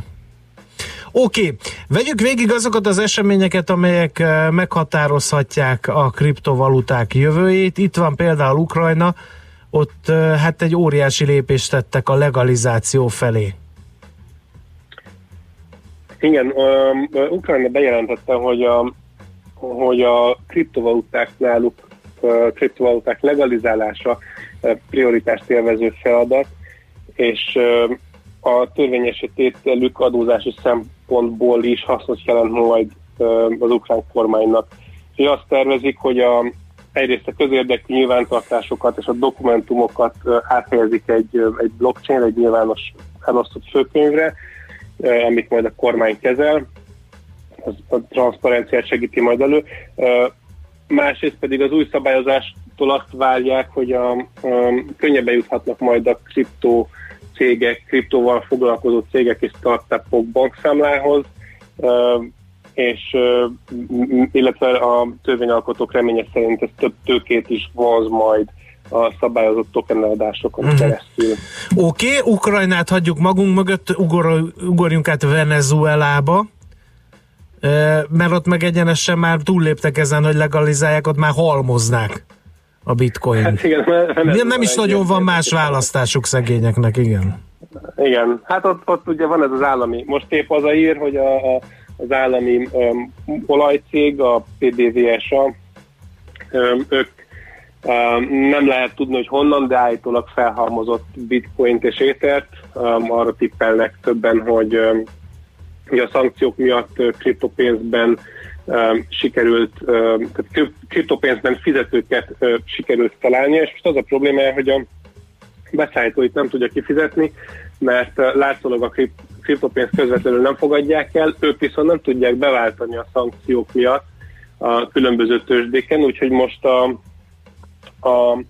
Oké, okay. vegyük végig azokat az eseményeket, amelyek meghatározhatják a kriptovaluták jövőjét. Itt van például Ukrajna, ott hát egy óriási lépést tettek a legalizáció felé. Igen, um, Ukrajna bejelentette, hogy a, hogy a kriptovaluták náluk, uh, kriptovaluták legalizálása prioritást élvező feladat, és a törvényesítételük adózási szempontból is hasznos jelent majd az ukrán kormánynak. És azt tervezik, hogy a egyrészt a közérdekű nyilvántartásokat és a dokumentumokat áthelyezik egy, egy blockchain, egy nyilvános elosztott főkönyvre, amit majd a kormány kezel, az a transzparenciát segíti majd elő. Másrészt pedig az új szabályozástól azt várják, hogy a, a könnyebben juthatnak majd a kriptó cégek, kriptóval foglalkozó cégek és startupok bankszámlához, és illetve a törvényalkotók reménye szerint ez több tőkét is vonz majd a szabályozott tokenadásokon Mhm. keresztül. Oké, okay, Ukrajnát hagyjuk magunk mögött, ugor, ugorjunk át Venezuelába, mert ott meg egyenesen már túlléptek ezen, hogy legalizálják, ott már halmoznák a bitcoin. Hát igen, Nem, nem is nagyon van más választásuk szegényeknek, igen. Igen, hát ott, ott ugye van ez az állami, most épp az a ír, hogy a, a, az állami um, olajcég, a PDVSA, um, ők um, nem lehet tudni, hogy honnan, de állítólag felhalmozott bitcoint és étert, um, arra tippelnek többen, hogy um, a szankciók miatt uh, kriptopénzben um, sikerült, um, tehát krip- kriptopénzben fizetőket uh, sikerült találni, és most az a probléma, hogy a beszállítóit nem tudja kifizetni, mert uh, látszólag a kriptopénzt közvetlenül nem fogadják el, ők viszont nem tudják beváltani a szankciók miatt a különböző tőzsdéken, úgyhogy most a, a,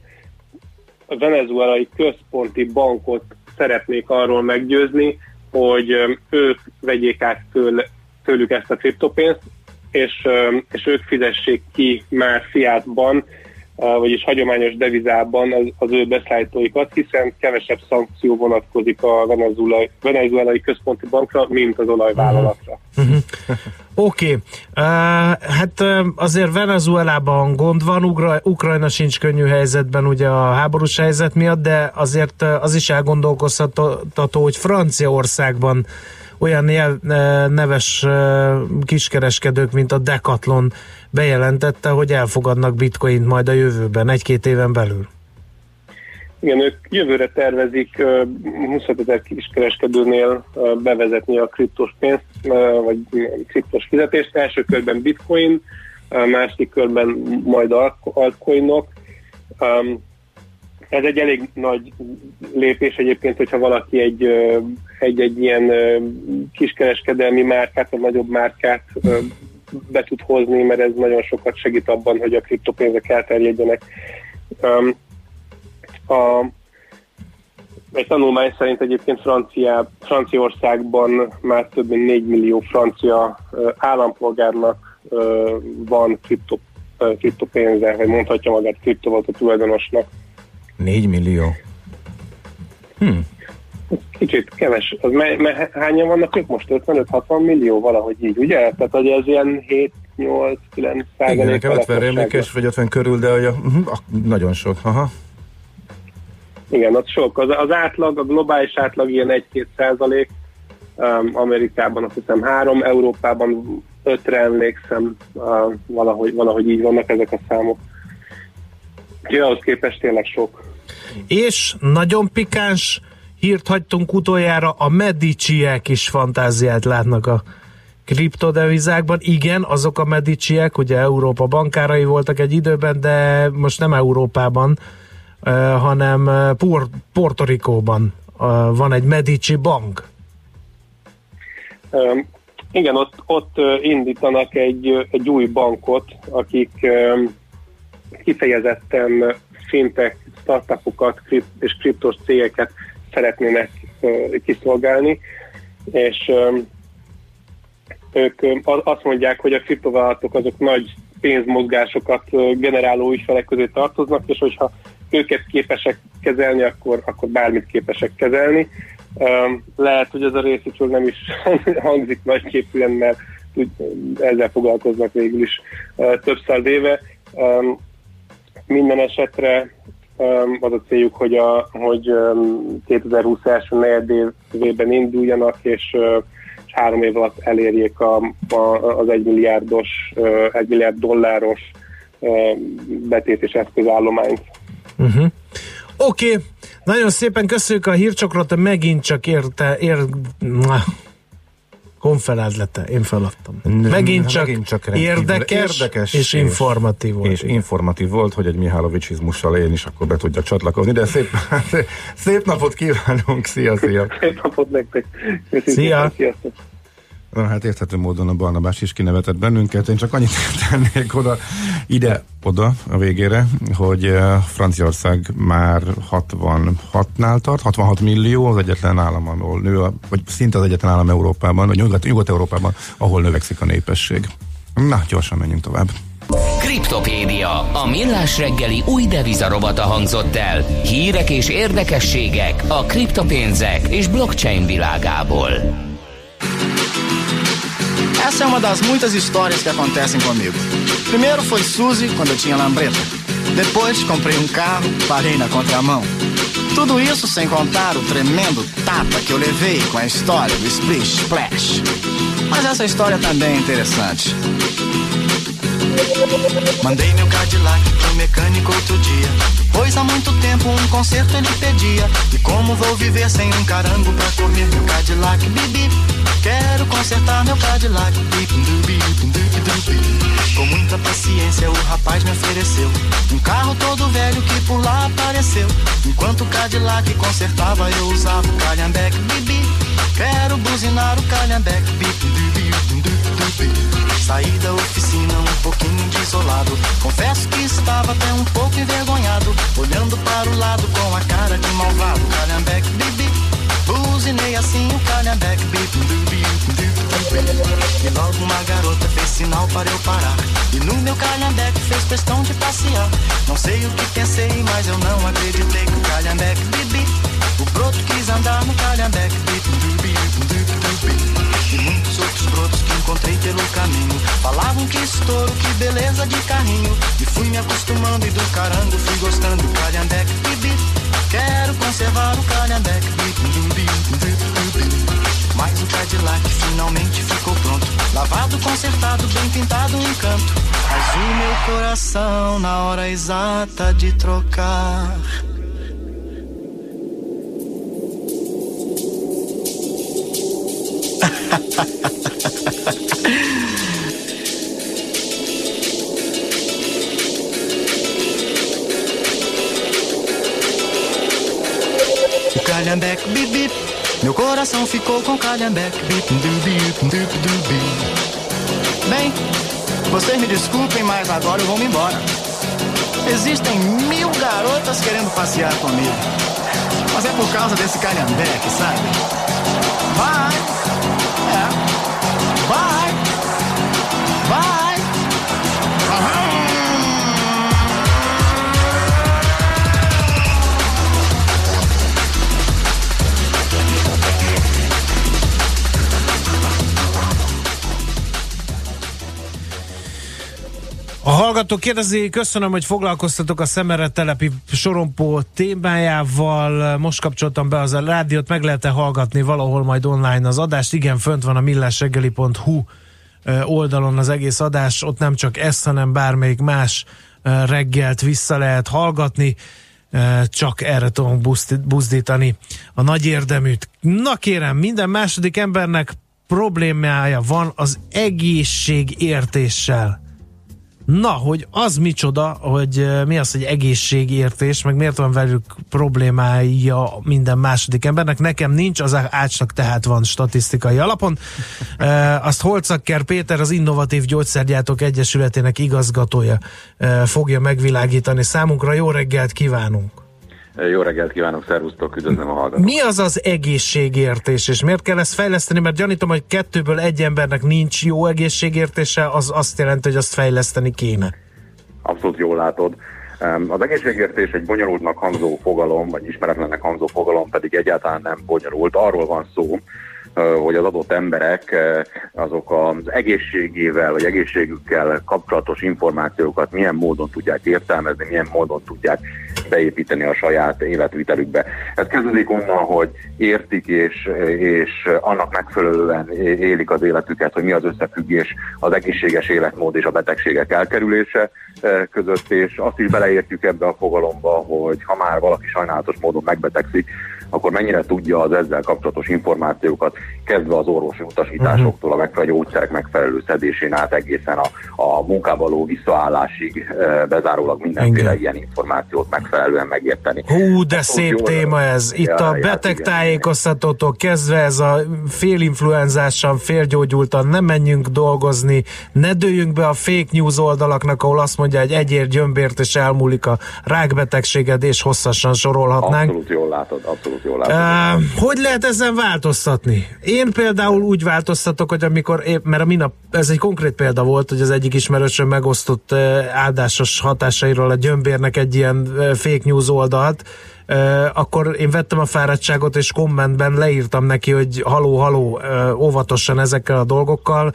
venezuelai központi bankot szeretnék arról meggyőzni, hogy ők vegyék át tőle, tőlük ezt a kriptopénzt, és, és ők fizessék ki már fiátban, vagyis hagyományos devizában az, az ő beszállítóikat, hiszen kevesebb szankció vonatkozik a venezuelai, venezuelai központi bankra, mint az olajvállalatra. Oké, okay. uh, hát uh, azért Venezuelában gond van, Ugra- Ukrajna sincs könnyű helyzetben ugye a háborús helyzet miatt, de azért uh, az is elgondolkoztató, hogy Franciaországban olyan neves kiskereskedők, mint a Decathlon bejelentette, hogy elfogadnak bitcoint majd a jövőben, egy-két éven belül. Igen, ők jövőre tervezik uh, 25 ezer kiskereskedőnél bevezetni a kriptos pénzt, vagy kriptos fizetést. Első körben bitcoin, második körben majd alt- altcoinok. Ez egy elég nagy lépés egyébként, hogyha valaki egy, egy, egy ilyen kiskereskedelmi márkát, vagy nagyobb márkát be tud hozni, mert ez nagyon sokat segít abban, hogy a kriptopénzek elterjedjenek. Um, a, egy tanulmány szerint egyébként Francia, Franciaországban már több mint 4 millió francia állampolgárnak van kripto, kriptopénze, vagy mondhatja magát kriptovaluta tulajdonosnak. 4 millió. Hm. Kicsit keves. Az me, me, hányan vannak ők most? 55-60 millió valahogy így, ugye? Tehát, hogy ez ilyen 7 8 9 Igen, nekem 50 rémlékes, vagy 50 körül, de hogy a, uh, nagyon sok. Aha. Igen, az sok. Az, az átlag, a globális átlag ilyen 1-2 százalék, um, Amerikában azt hiszem 3, Európában 5-re emlékszem, uh, valahogy, valahogy így vannak ezek a számok. Úgyhogy ahhoz képest tényleg sok. És nagyon pikáns hírt hagytunk utoljára, a Mediciek is fantáziát látnak a kriptodevizákban. Igen, azok a Mediciek, ugye Európa bankárai voltak egy időben, de most nem Európában, hanem Por- uh, van egy Medici bank. Um, igen, ott, ott indítanak egy, egy új bankot, akik kifejezetten fintech startupokat és kriptos cégeket szeretnének kiszolgálni, és ők azt mondják, hogy a kriptovállalatok azok nagy pénzmozgásokat generáló ügyfelek közé tartoznak, és hogyha őket képesek kezelni, akkor, akkor bármit képesek kezelni. Lehet, hogy ez a részükről nem is hangzik nagyképűen, mert ezzel foglalkoznak végül is több száz éve. Minden esetre az a céljuk, hogy, a, hogy um, 2020 első negyedévében induljanak, és, és három év alatt elérjék a, a, az egy milliárdos, uh, egy milliárd dolláros betét és eszközállományt. Uh-huh. Oké, okay. nagyon szépen köszönjük a hírcsokrot, megint csak érte, ér... Na. Honfeledlete, én feladtam. Megint csak, megint csak érdekes, érdekes és, informatív volt. És informatív volt, hogy egy Mihálovicsizmussal én is akkor be tudjak csatlakozni, de szép, szép napot kívánunk, szia, szia! Szép napot nektek! Szia. Sziasztok! Na, hát érthető módon a Barnabás is kinevetett bennünket. Én csak annyit tennék oda, ide, oda a végére, hogy eh, Franciaország már 66-nál tart, 66 millió az egyetlen állam, ahol nő, vagy szinte az egyetlen állam Európában, vagy Nyugat- Nyugat-Európában, ahol növekszik a népesség. Na, gyorsan menjünk tovább. Kriptopédia, a millás reggeli új devizarobata hangzott el. Hírek és érdekességek a kriptopénzek és blockchain világából. Essa é uma das muitas histórias que acontecem comigo. Primeiro foi Suzy, quando eu tinha lambreta. Depois comprei um carro, parei na contramão. Tudo isso sem contar o tremendo tapa que eu levei com a história do Splish Splash. Mas essa história também é interessante. Mandei meu Cadillac pro mecânico outro dia. Pois há muito tempo um conserto ele pedia. E como vou viver sem um carango pra correr meu Cadillac? Bibi, quero consertar meu Cadillac. Com muita paciência o rapaz me ofereceu um carro todo velho que por lá apareceu. Enquanto o Cadillac consertava eu usava o calhambeque. Bibi, quero buzinar o dubi, dubi. Saí da oficina um pouquinho desolado. Confesso que estava até um pouco envergonhado. Olhando para o lado com a cara de malvado. Calhambeque, bibi. Buzinei assim o calhambeque, bibi, dubi, dubi. E logo uma garota fez sinal para eu parar. E no meu calhambeque fez questão de passear. Não sei o que pensei, mas eu não acreditei que o calhambeque, bibi. O broto quis andar no calhambeque. E muitos outros brotos que encontrei pelo caminho. Falavam que estouro, que beleza de carrinho. E fui me acostumando e do carango fui gostando. Calhambeque, bibi Quero conservar o calhambeque. Mas o Cadillac finalmente ficou pronto. Lavado, consertado, bem pintado, um encanto. Mas o meu coração na hora exata de trocar O calhambeque bip bip Meu coração ficou com calhambeque bip du bip du du bip Bem, vocês me desculpem, mas agora eu vou me embora Existem mil garotas querendo passear comigo Mas é por causa desse calhambeque, sabe? Vai! Hallgató kérdezi, köszönöm, hogy foglalkoztatok a Szemere telepi sorompó témájával. Most kapcsoltam be az a rádiót, meg lehet-e hallgatni valahol majd online az adást? Igen, fönt van a millásreggeli.hu oldalon az egész adás, ott nem csak ezt, hanem bármelyik más reggelt vissza lehet hallgatni, csak erre tudunk buzdítani a nagy érdeműt. Na kérem, minden második embernek problémája van az egészségértéssel. Na, hogy az micsoda, hogy mi az, hogy egészségértés, meg miért van velük problémája minden második embernek. Nekem nincs, az ácsnak tehát van statisztikai alapon. E, azt Holcakker Péter, az Innovatív Gyógyszergyártók Egyesületének igazgatója e, fogja megvilágítani számunkra. Jó reggelt kívánunk! Jó reggelt kívánok, szervusztok, üdvözlöm a hallgatókat. Mi az az egészségértés, és miért kell ezt fejleszteni? Mert gyanítom, hogy kettőből egy embernek nincs jó egészségértése, az azt jelenti, hogy azt fejleszteni kéne. Abszolút jól látod. Az egészségértés egy bonyolultnak hangzó fogalom, vagy ismeretlennek hangzó fogalom pedig egyáltalán nem bonyolult. Arról van szó, hogy az adott emberek azok az egészségével vagy egészségükkel kapcsolatos információkat milyen módon tudják értelmezni, milyen módon tudják beépíteni a saját életvitelükbe. Ez kezdődik onnan, hogy értik és, és annak megfelelően élik az életüket, hogy mi az összefüggés az egészséges életmód és a betegségek elkerülése eh, között, és azt is beleértjük ebbe a fogalomba, hogy ha már valaki sajnálatos módon megbetegszik, akkor mennyire tudja az ezzel kapcsolatos információkat, kezdve az orvosi utasításoktól, a megfelelő gyógyszerek megfelelő szedésén át egészen a, a munkába való visszaállásig e, bezárólag mindenféle Igen. ilyen információt megfelelően megérteni. Hú, de Ott szép téma ez. Itt Ja, a ja, betegtájékoztatótól kezdve ez a félinfluenzásan, félgyógyultan nem menjünk dolgozni, ne dőjünk be a fake news oldalaknak, ahol azt mondja, hogy egyér gyömbért és elmúlik a rákbetegséged, és hosszasan sorolhatnánk. Abszolút jól látod, abszolút jól látod. Uh, hogy lehet ezen változtatni? Én például úgy változtatok, hogy amikor épp, mert a minap, ez egy konkrét példa volt, hogy az egyik ismerősöm megosztott áldásos hatásairól a gyömbérnek egy ilyen fake news oldalt, akkor én vettem a fáradtságot, és kommentben leírtam neki, hogy haló, haló, óvatosan ezekkel a dolgokkal,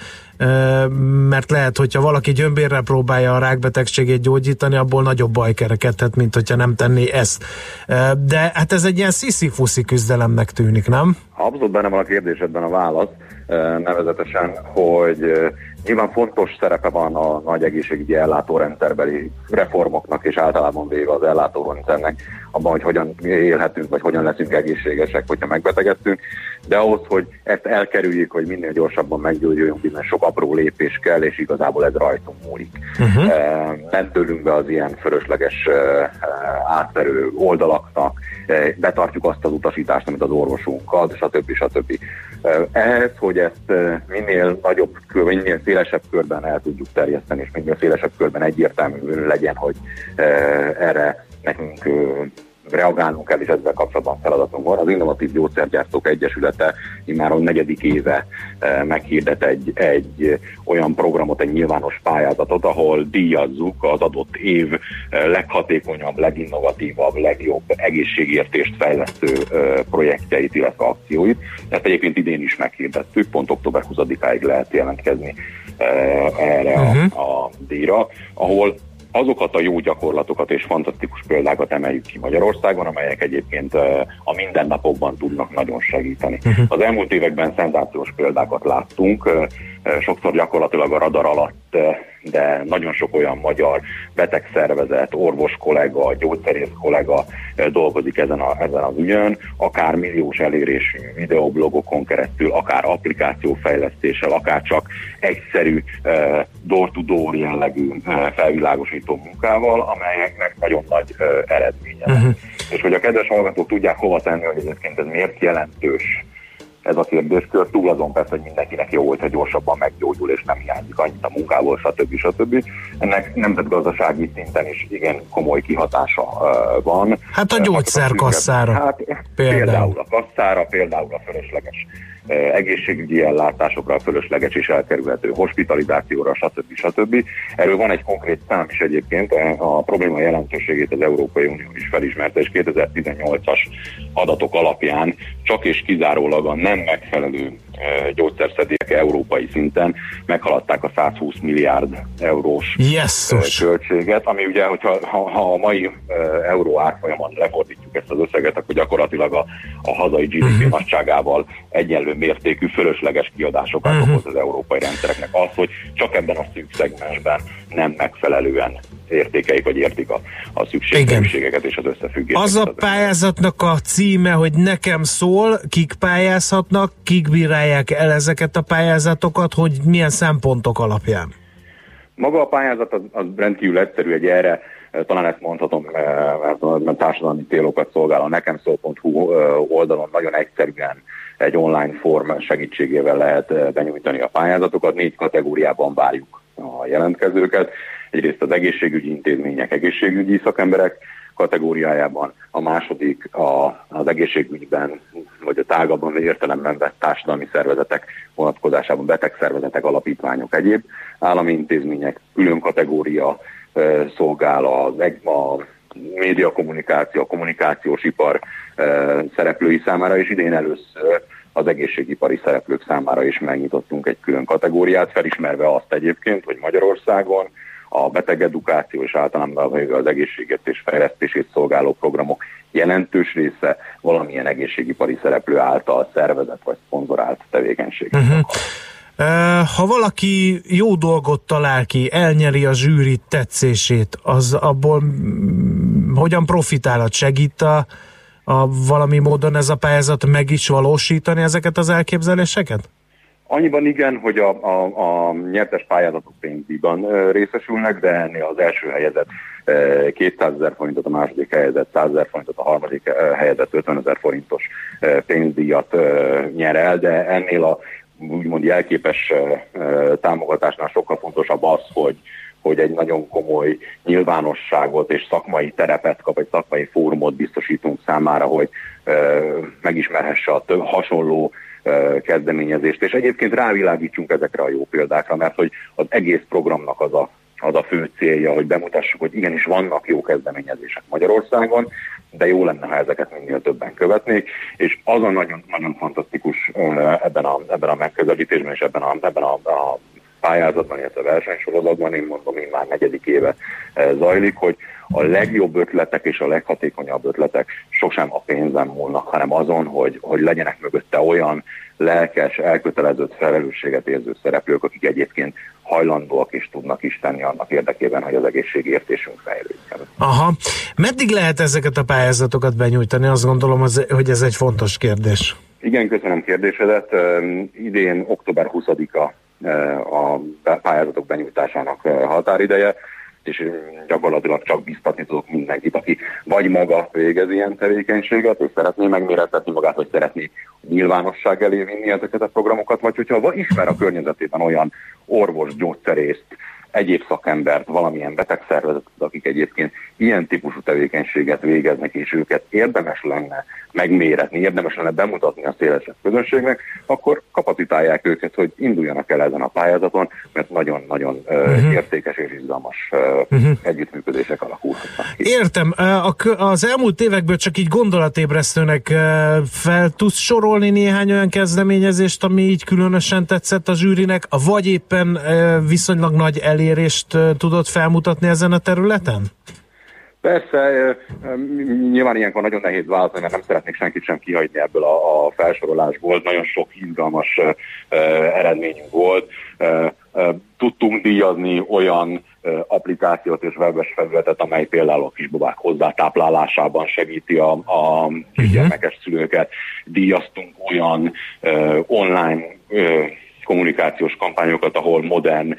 mert lehet, hogyha valaki gyömbérrel próbálja a rákbetegségét gyógyítani, abból nagyobb baj kerekedhet, mint hogyha nem tenné ezt. De hát ez egy ilyen sziszifuszi küzdelemnek tűnik, nem? Abszolút benne van a kérdésedben a válasz, nevezetesen, hogy nyilván fontos szerepe van a nagy egészségügyi ellátórendszerbeli reformoknak és általában véve az ellátórendszernek abban, hogy hogyan élhetünk, vagy hogyan leszünk egészségesek, hogyha megbetegedtünk, de ahhoz, hogy ezt elkerüljük, hogy minél gyorsabban meggyógyuljunk, innen sok apró lépés kell, és igazából ez rajtunk múlik. Uh-huh. Nem tőlünk be az ilyen fölösleges eh, átverő oldalaknak, betartjuk azt az utasítást, amit az orvosunk ad, stb. stb. Eh, Ehhez, hogy ezt minél nagyobb, minél szélesebb körben el tudjuk terjeszteni, és minél szélesebb körben egyértelmű legyen, hogy erre nekünk reagálnunk kell, és ezzel kapcsolatban feladatunk van. Az Innovatív Gyógyszergyártók Egyesülete már a negyedik éve meghirdet egy, egy olyan programot, egy nyilvános pályázatot, ahol díjazzuk az adott év leghatékonyabb, leginnovatívabb, legjobb egészségértést fejlesztő projektjeit, illetve akcióit. Ezt egyébként idén is meghirdettük, pont október 20-áig lehet jelentkezni erre Mhm. a, a díjra, ahol azokat a jó gyakorlatokat és fantasztikus példákat emeljük ki Magyarországon, amelyek egyébként a mindennapokban tudnak nagyon segíteni. Mhm. Az elmúlt években szenzációs példákat láttunk, sokszor gyakorlatilag a radar alatt, eh, de nagyon sok olyan magyar betegszervezet, orvos kollega, gyógyszerész kollega eh, dolgozik ezen, a, ezen az ügyön, akár milliós elérésű videoblogokon keresztül, akár applikációfejlesztéssel, akár csak egyszerű eh, door-to-door jellegű eh, felvilágosító munkával, amelyeknek nagyon nagy eh, eredménye. Uh-huh. És hogy a kedves hallgatók tudják hova tenni, hogy egyébként ez miért jelentős ez a kérdéskör, túl azon persze, hogy mindenkinek jó, hogyha gyorsabban meggyógyul és nem hiányzik annyit a munkából, stb. stb. Ennek nemzetgazdasági szinten is igen komoly kihatása van. Hát a gyógyszerkasszára. Hát Például. például a kasszára, például a fölösleges egészségügyi ellátásokra, fölösleges és elkerülhető hospitalizációra, stb. stb. Erről van egy konkrét szám is egyébként, uh, a probléma jelentőségét az Európai Unió is felismerte, és 2018-as adatok alapján csak és kizárólag a nem megfelelő gyógyszerszedélyek európai szinten meghaladták a 120 milliárd eurós Jesszus. költséget, ami ugye, hogyha ha, ha a mai euró árfolyamon lefordítjuk ezt az összeget, akkor gyakorlatilag a, a hazai GDP Mhm. uh-huh. nagyságával egyenlő mértékű fölösleges kiadásokat Mhm. uh-huh. okoz az európai rendszereknek. Az, hogy csak ebben a szűk szegmensben nem megfelelően értékeik, vagy értik a, a szükségszerűségeket és az összefüggéseket. Az a pályázatnak a címe, hogy nekem szól, kik pályázhatnak, kik bírálják el ezeket a pályázatokat, hogy milyen szempontok alapján. Maga a pályázat az, az rendkívül egyszerű, egy erre eh, talán ezt mondhatom, eh, mert, társadalmi célokat szolgál a nekemszól.hu eh, oldalon nagyon egyszerűen egy online form segítségével lehet eh, benyújtani a pályázatokat. Négy kategóriában várjuk a jelentkezőket. Egyrészt az egészségügyi intézmények, egészségügyi szakemberek kategóriájában, a második a, az egészségügyben, vagy a tágabban értelemben vett társadalmi szervezetek vonatkozásában, betegszervezetek, alapítványok, egyéb állami intézmények, külön kategória ö, szolgál a média kommunikáció, a kommunikációs ipar ö, szereplői számára, és idén először az egészségipari szereplők számára is megnyitottunk egy külön kategóriát, felismerve azt egyébként, hogy Magyarországon a betegedukáció és általában az egészséget és fejlesztését szolgáló programok jelentős része valamilyen egészségipari szereplő által szervezett vagy szponzorált tevékenység. Uh-huh. Ha valaki jó dolgot talál ki, elnyeri a zsűri tetszését, az abból hogyan profitálhat? Segít a a, valami módon ez a pályázat meg is valósítani ezeket az elképzeléseket? Annyiban igen, hogy a, a, a nyertes pályázatok pénzdíjban ö, részesülnek, de ennél az első helyezett ö, 200 ezer forintot, a második helyezett 100 ezer forintot, a harmadik helyezett 50 ezer forintos pénzdíjat nyer el, de ennél a úgymond jelképes támogatásnál sokkal fontosabb az, hogy hogy egy nagyon komoly nyilvánosságot és szakmai terepet kap, egy szakmai fórumot biztosítunk számára, hogy ö, megismerhesse a több hasonló kezdeményezést, és egyébként rávilágítsunk ezekre a jó példákra, mert hogy az egész programnak az a, az a fő célja, hogy bemutassuk, hogy igenis vannak jó kezdeményezések Magyarországon, de jó lenne, ha ezeket minél többen követnék, és az a nagyon, nagyon fantasztikus ebben a, ebben a megközelítésben és ebben a, ebben a, a pályázatban, illetve versenysorozatban, én mondom, én már negyedik éve zajlik, hogy a legjobb ötletek és a leghatékonyabb ötletek sosem a pénzen múlnak, hanem azon, hogy, hogy legyenek mögötte olyan lelkes, elkötelezett, felelősséget érző szereplők, akik egyébként hajlandóak és tudnak is tenni annak érdekében, hogy az egészségértésünk fejlődjön. Aha. Meddig lehet ezeket a pályázatokat benyújtani? Azt gondolom, hogy ez egy fontos kérdés. Igen, köszönöm kérdésedet. Idén október 20-a eh, a pályázatok benyújtásának határideje, és gyakorlatilag csak biztatni tudok mindenkit, aki vagy maga végez ilyen tevékenységet, és szeretné megmérettetni magát, vagy szeretné nyilvánosság elé vinni ezeket a programokat, vagy hogyha ismer a környezetében olyan orvos, gyógyszerészt, egyéb szakembert, valamilyen betegszervezetet, akik egyébként ilyen típusú tevékenységet végeznek, és őket érdemes lenne megméretni, érdemes lenne bemutatni a szélesebb közönségnek, akkor kapacitálják őket, hogy induljanak el ezen a pályázaton, mert nagyon-nagyon uh-huh. értékes és izgalmas uh-huh. együttműködések alakulhatnak ki. Értem. Az elmúlt évekből csak így gondolatébresztőnek fel tudsz sorolni néhány olyan kezdeményezést, ami így különösen tetszett a zsűrinek, vagy éppen viszonylag nagy elérést tudott felmutatni ezen a területen? Persze, nyilván ilyenkor nagyon nehéz válaszolni, mert nem szeretnék senkit sem kihagyni ebből a, a felsorolásból. Nagyon sok izgalmas uh, eredményünk volt. Uh, uh, tudtunk díjazni olyan applikációt és webes felületet, amely például a kisbabák hozzátáplálásában segíti a, a kisgyermekes szülőket. Díjaztunk olyan online kommunikációs kampányokat, ahol modern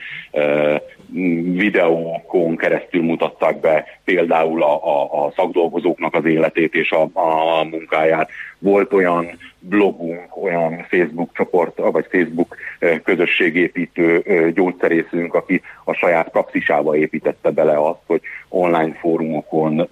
videókon keresztül mutatták be például a, a, a szakdolgozóknak az életét és a, a munkáját. Volt olyan blogunk, olyan Facebook csoport, vagy Facebook közösségépítő gyógyszerészünk, aki a saját praxisába építette bele azt, hogy online fórumokon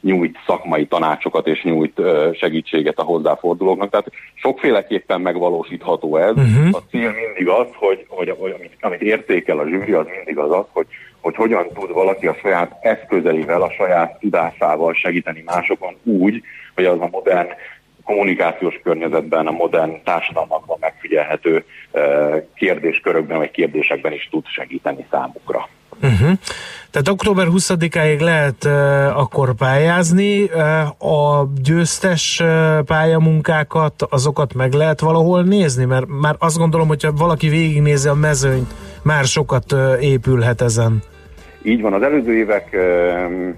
nyújt szakmai tanácsokat és nyújt segítséget a hozzáfordulóknak. Tehát sokféleképpen megvalósítható ez. Uh-huh. A cél mindig az, hogy, hogy, hogy amit, amit értékel a zsűri, az mindig az az, hogy, hogy hogyan tud valaki a saját eszközeivel, a saját tudásával segíteni másokon úgy, hogy az a modern kommunikációs környezetben, a modern társadalmakban megfigyelhető kérdéskörökben vagy kérdésekben is tud segíteni számukra. Uh-huh. Tehát október 20-áig lehet uh, akkor pályázni, uh, a győztes uh, pályamunkákat, azokat meg lehet valahol nézni, mert már azt gondolom, hogyha valaki végignézi a mezőnyt, már sokat uh, épülhet ezen. Így van, az előző évek uh,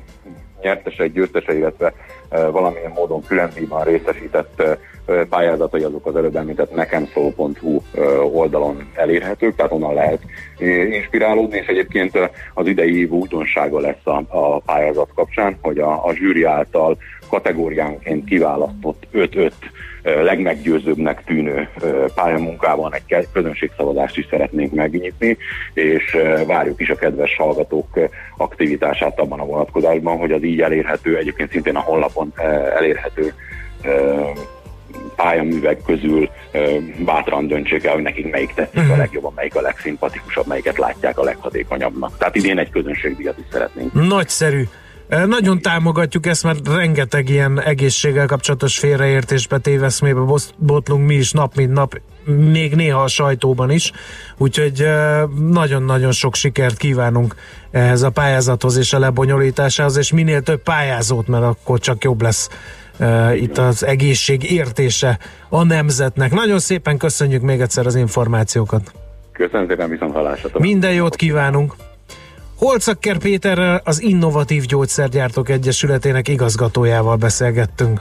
nyertesei, győztesei, illetve valamilyen módon külön részesített uh, pályázatai azok az előbb említett nekemszóló.hu oldalon elérhetők, tehát onnan lehet inspirálódni, és egyébként az idei év újdonsága lesz a, a pályázat kapcsán, hogy a, a zsűri által kategóriánként kiválasztott 5-5 legmeggyőzőbbnek tűnő pályamunkában egy közönségszavazást is szeretnénk megnyitni, és várjuk is a kedves hallgatók aktivitását abban a vonatkozásban, hogy az így elérhető, egyébként szintén a honlapon elérhető pályaművek közül bátran döntsék el, hogy nekik melyik tetszik a legjobban, melyik a legszimpatikusabb, melyiket látják a leghatékonyabbnak. Tehát idén egy közönségdíjat is szeretnénk. Nagyszerű. Nagyon támogatjuk ezt, mert rengeteg ilyen egészséggel kapcsolatos félreértésbe, téveszmébe botlunk mi is nap, mint nap, még néha a sajtóban is, úgyhogy nagyon-nagyon sok sikert kívánunk ehhez a pályázathoz és a lebonyolításához, és minél több pályázót, mert akkor csak jobb lesz itt az egészség értése a nemzetnek. Nagyon szépen köszönjük még egyszer az információkat. Köszönöm szépen, viszont hallásra. Minden jót kívánunk! Holcakker Péterrel az Innovatív Gyógyszergyártók Egyesületének igazgatójával beszélgettünk.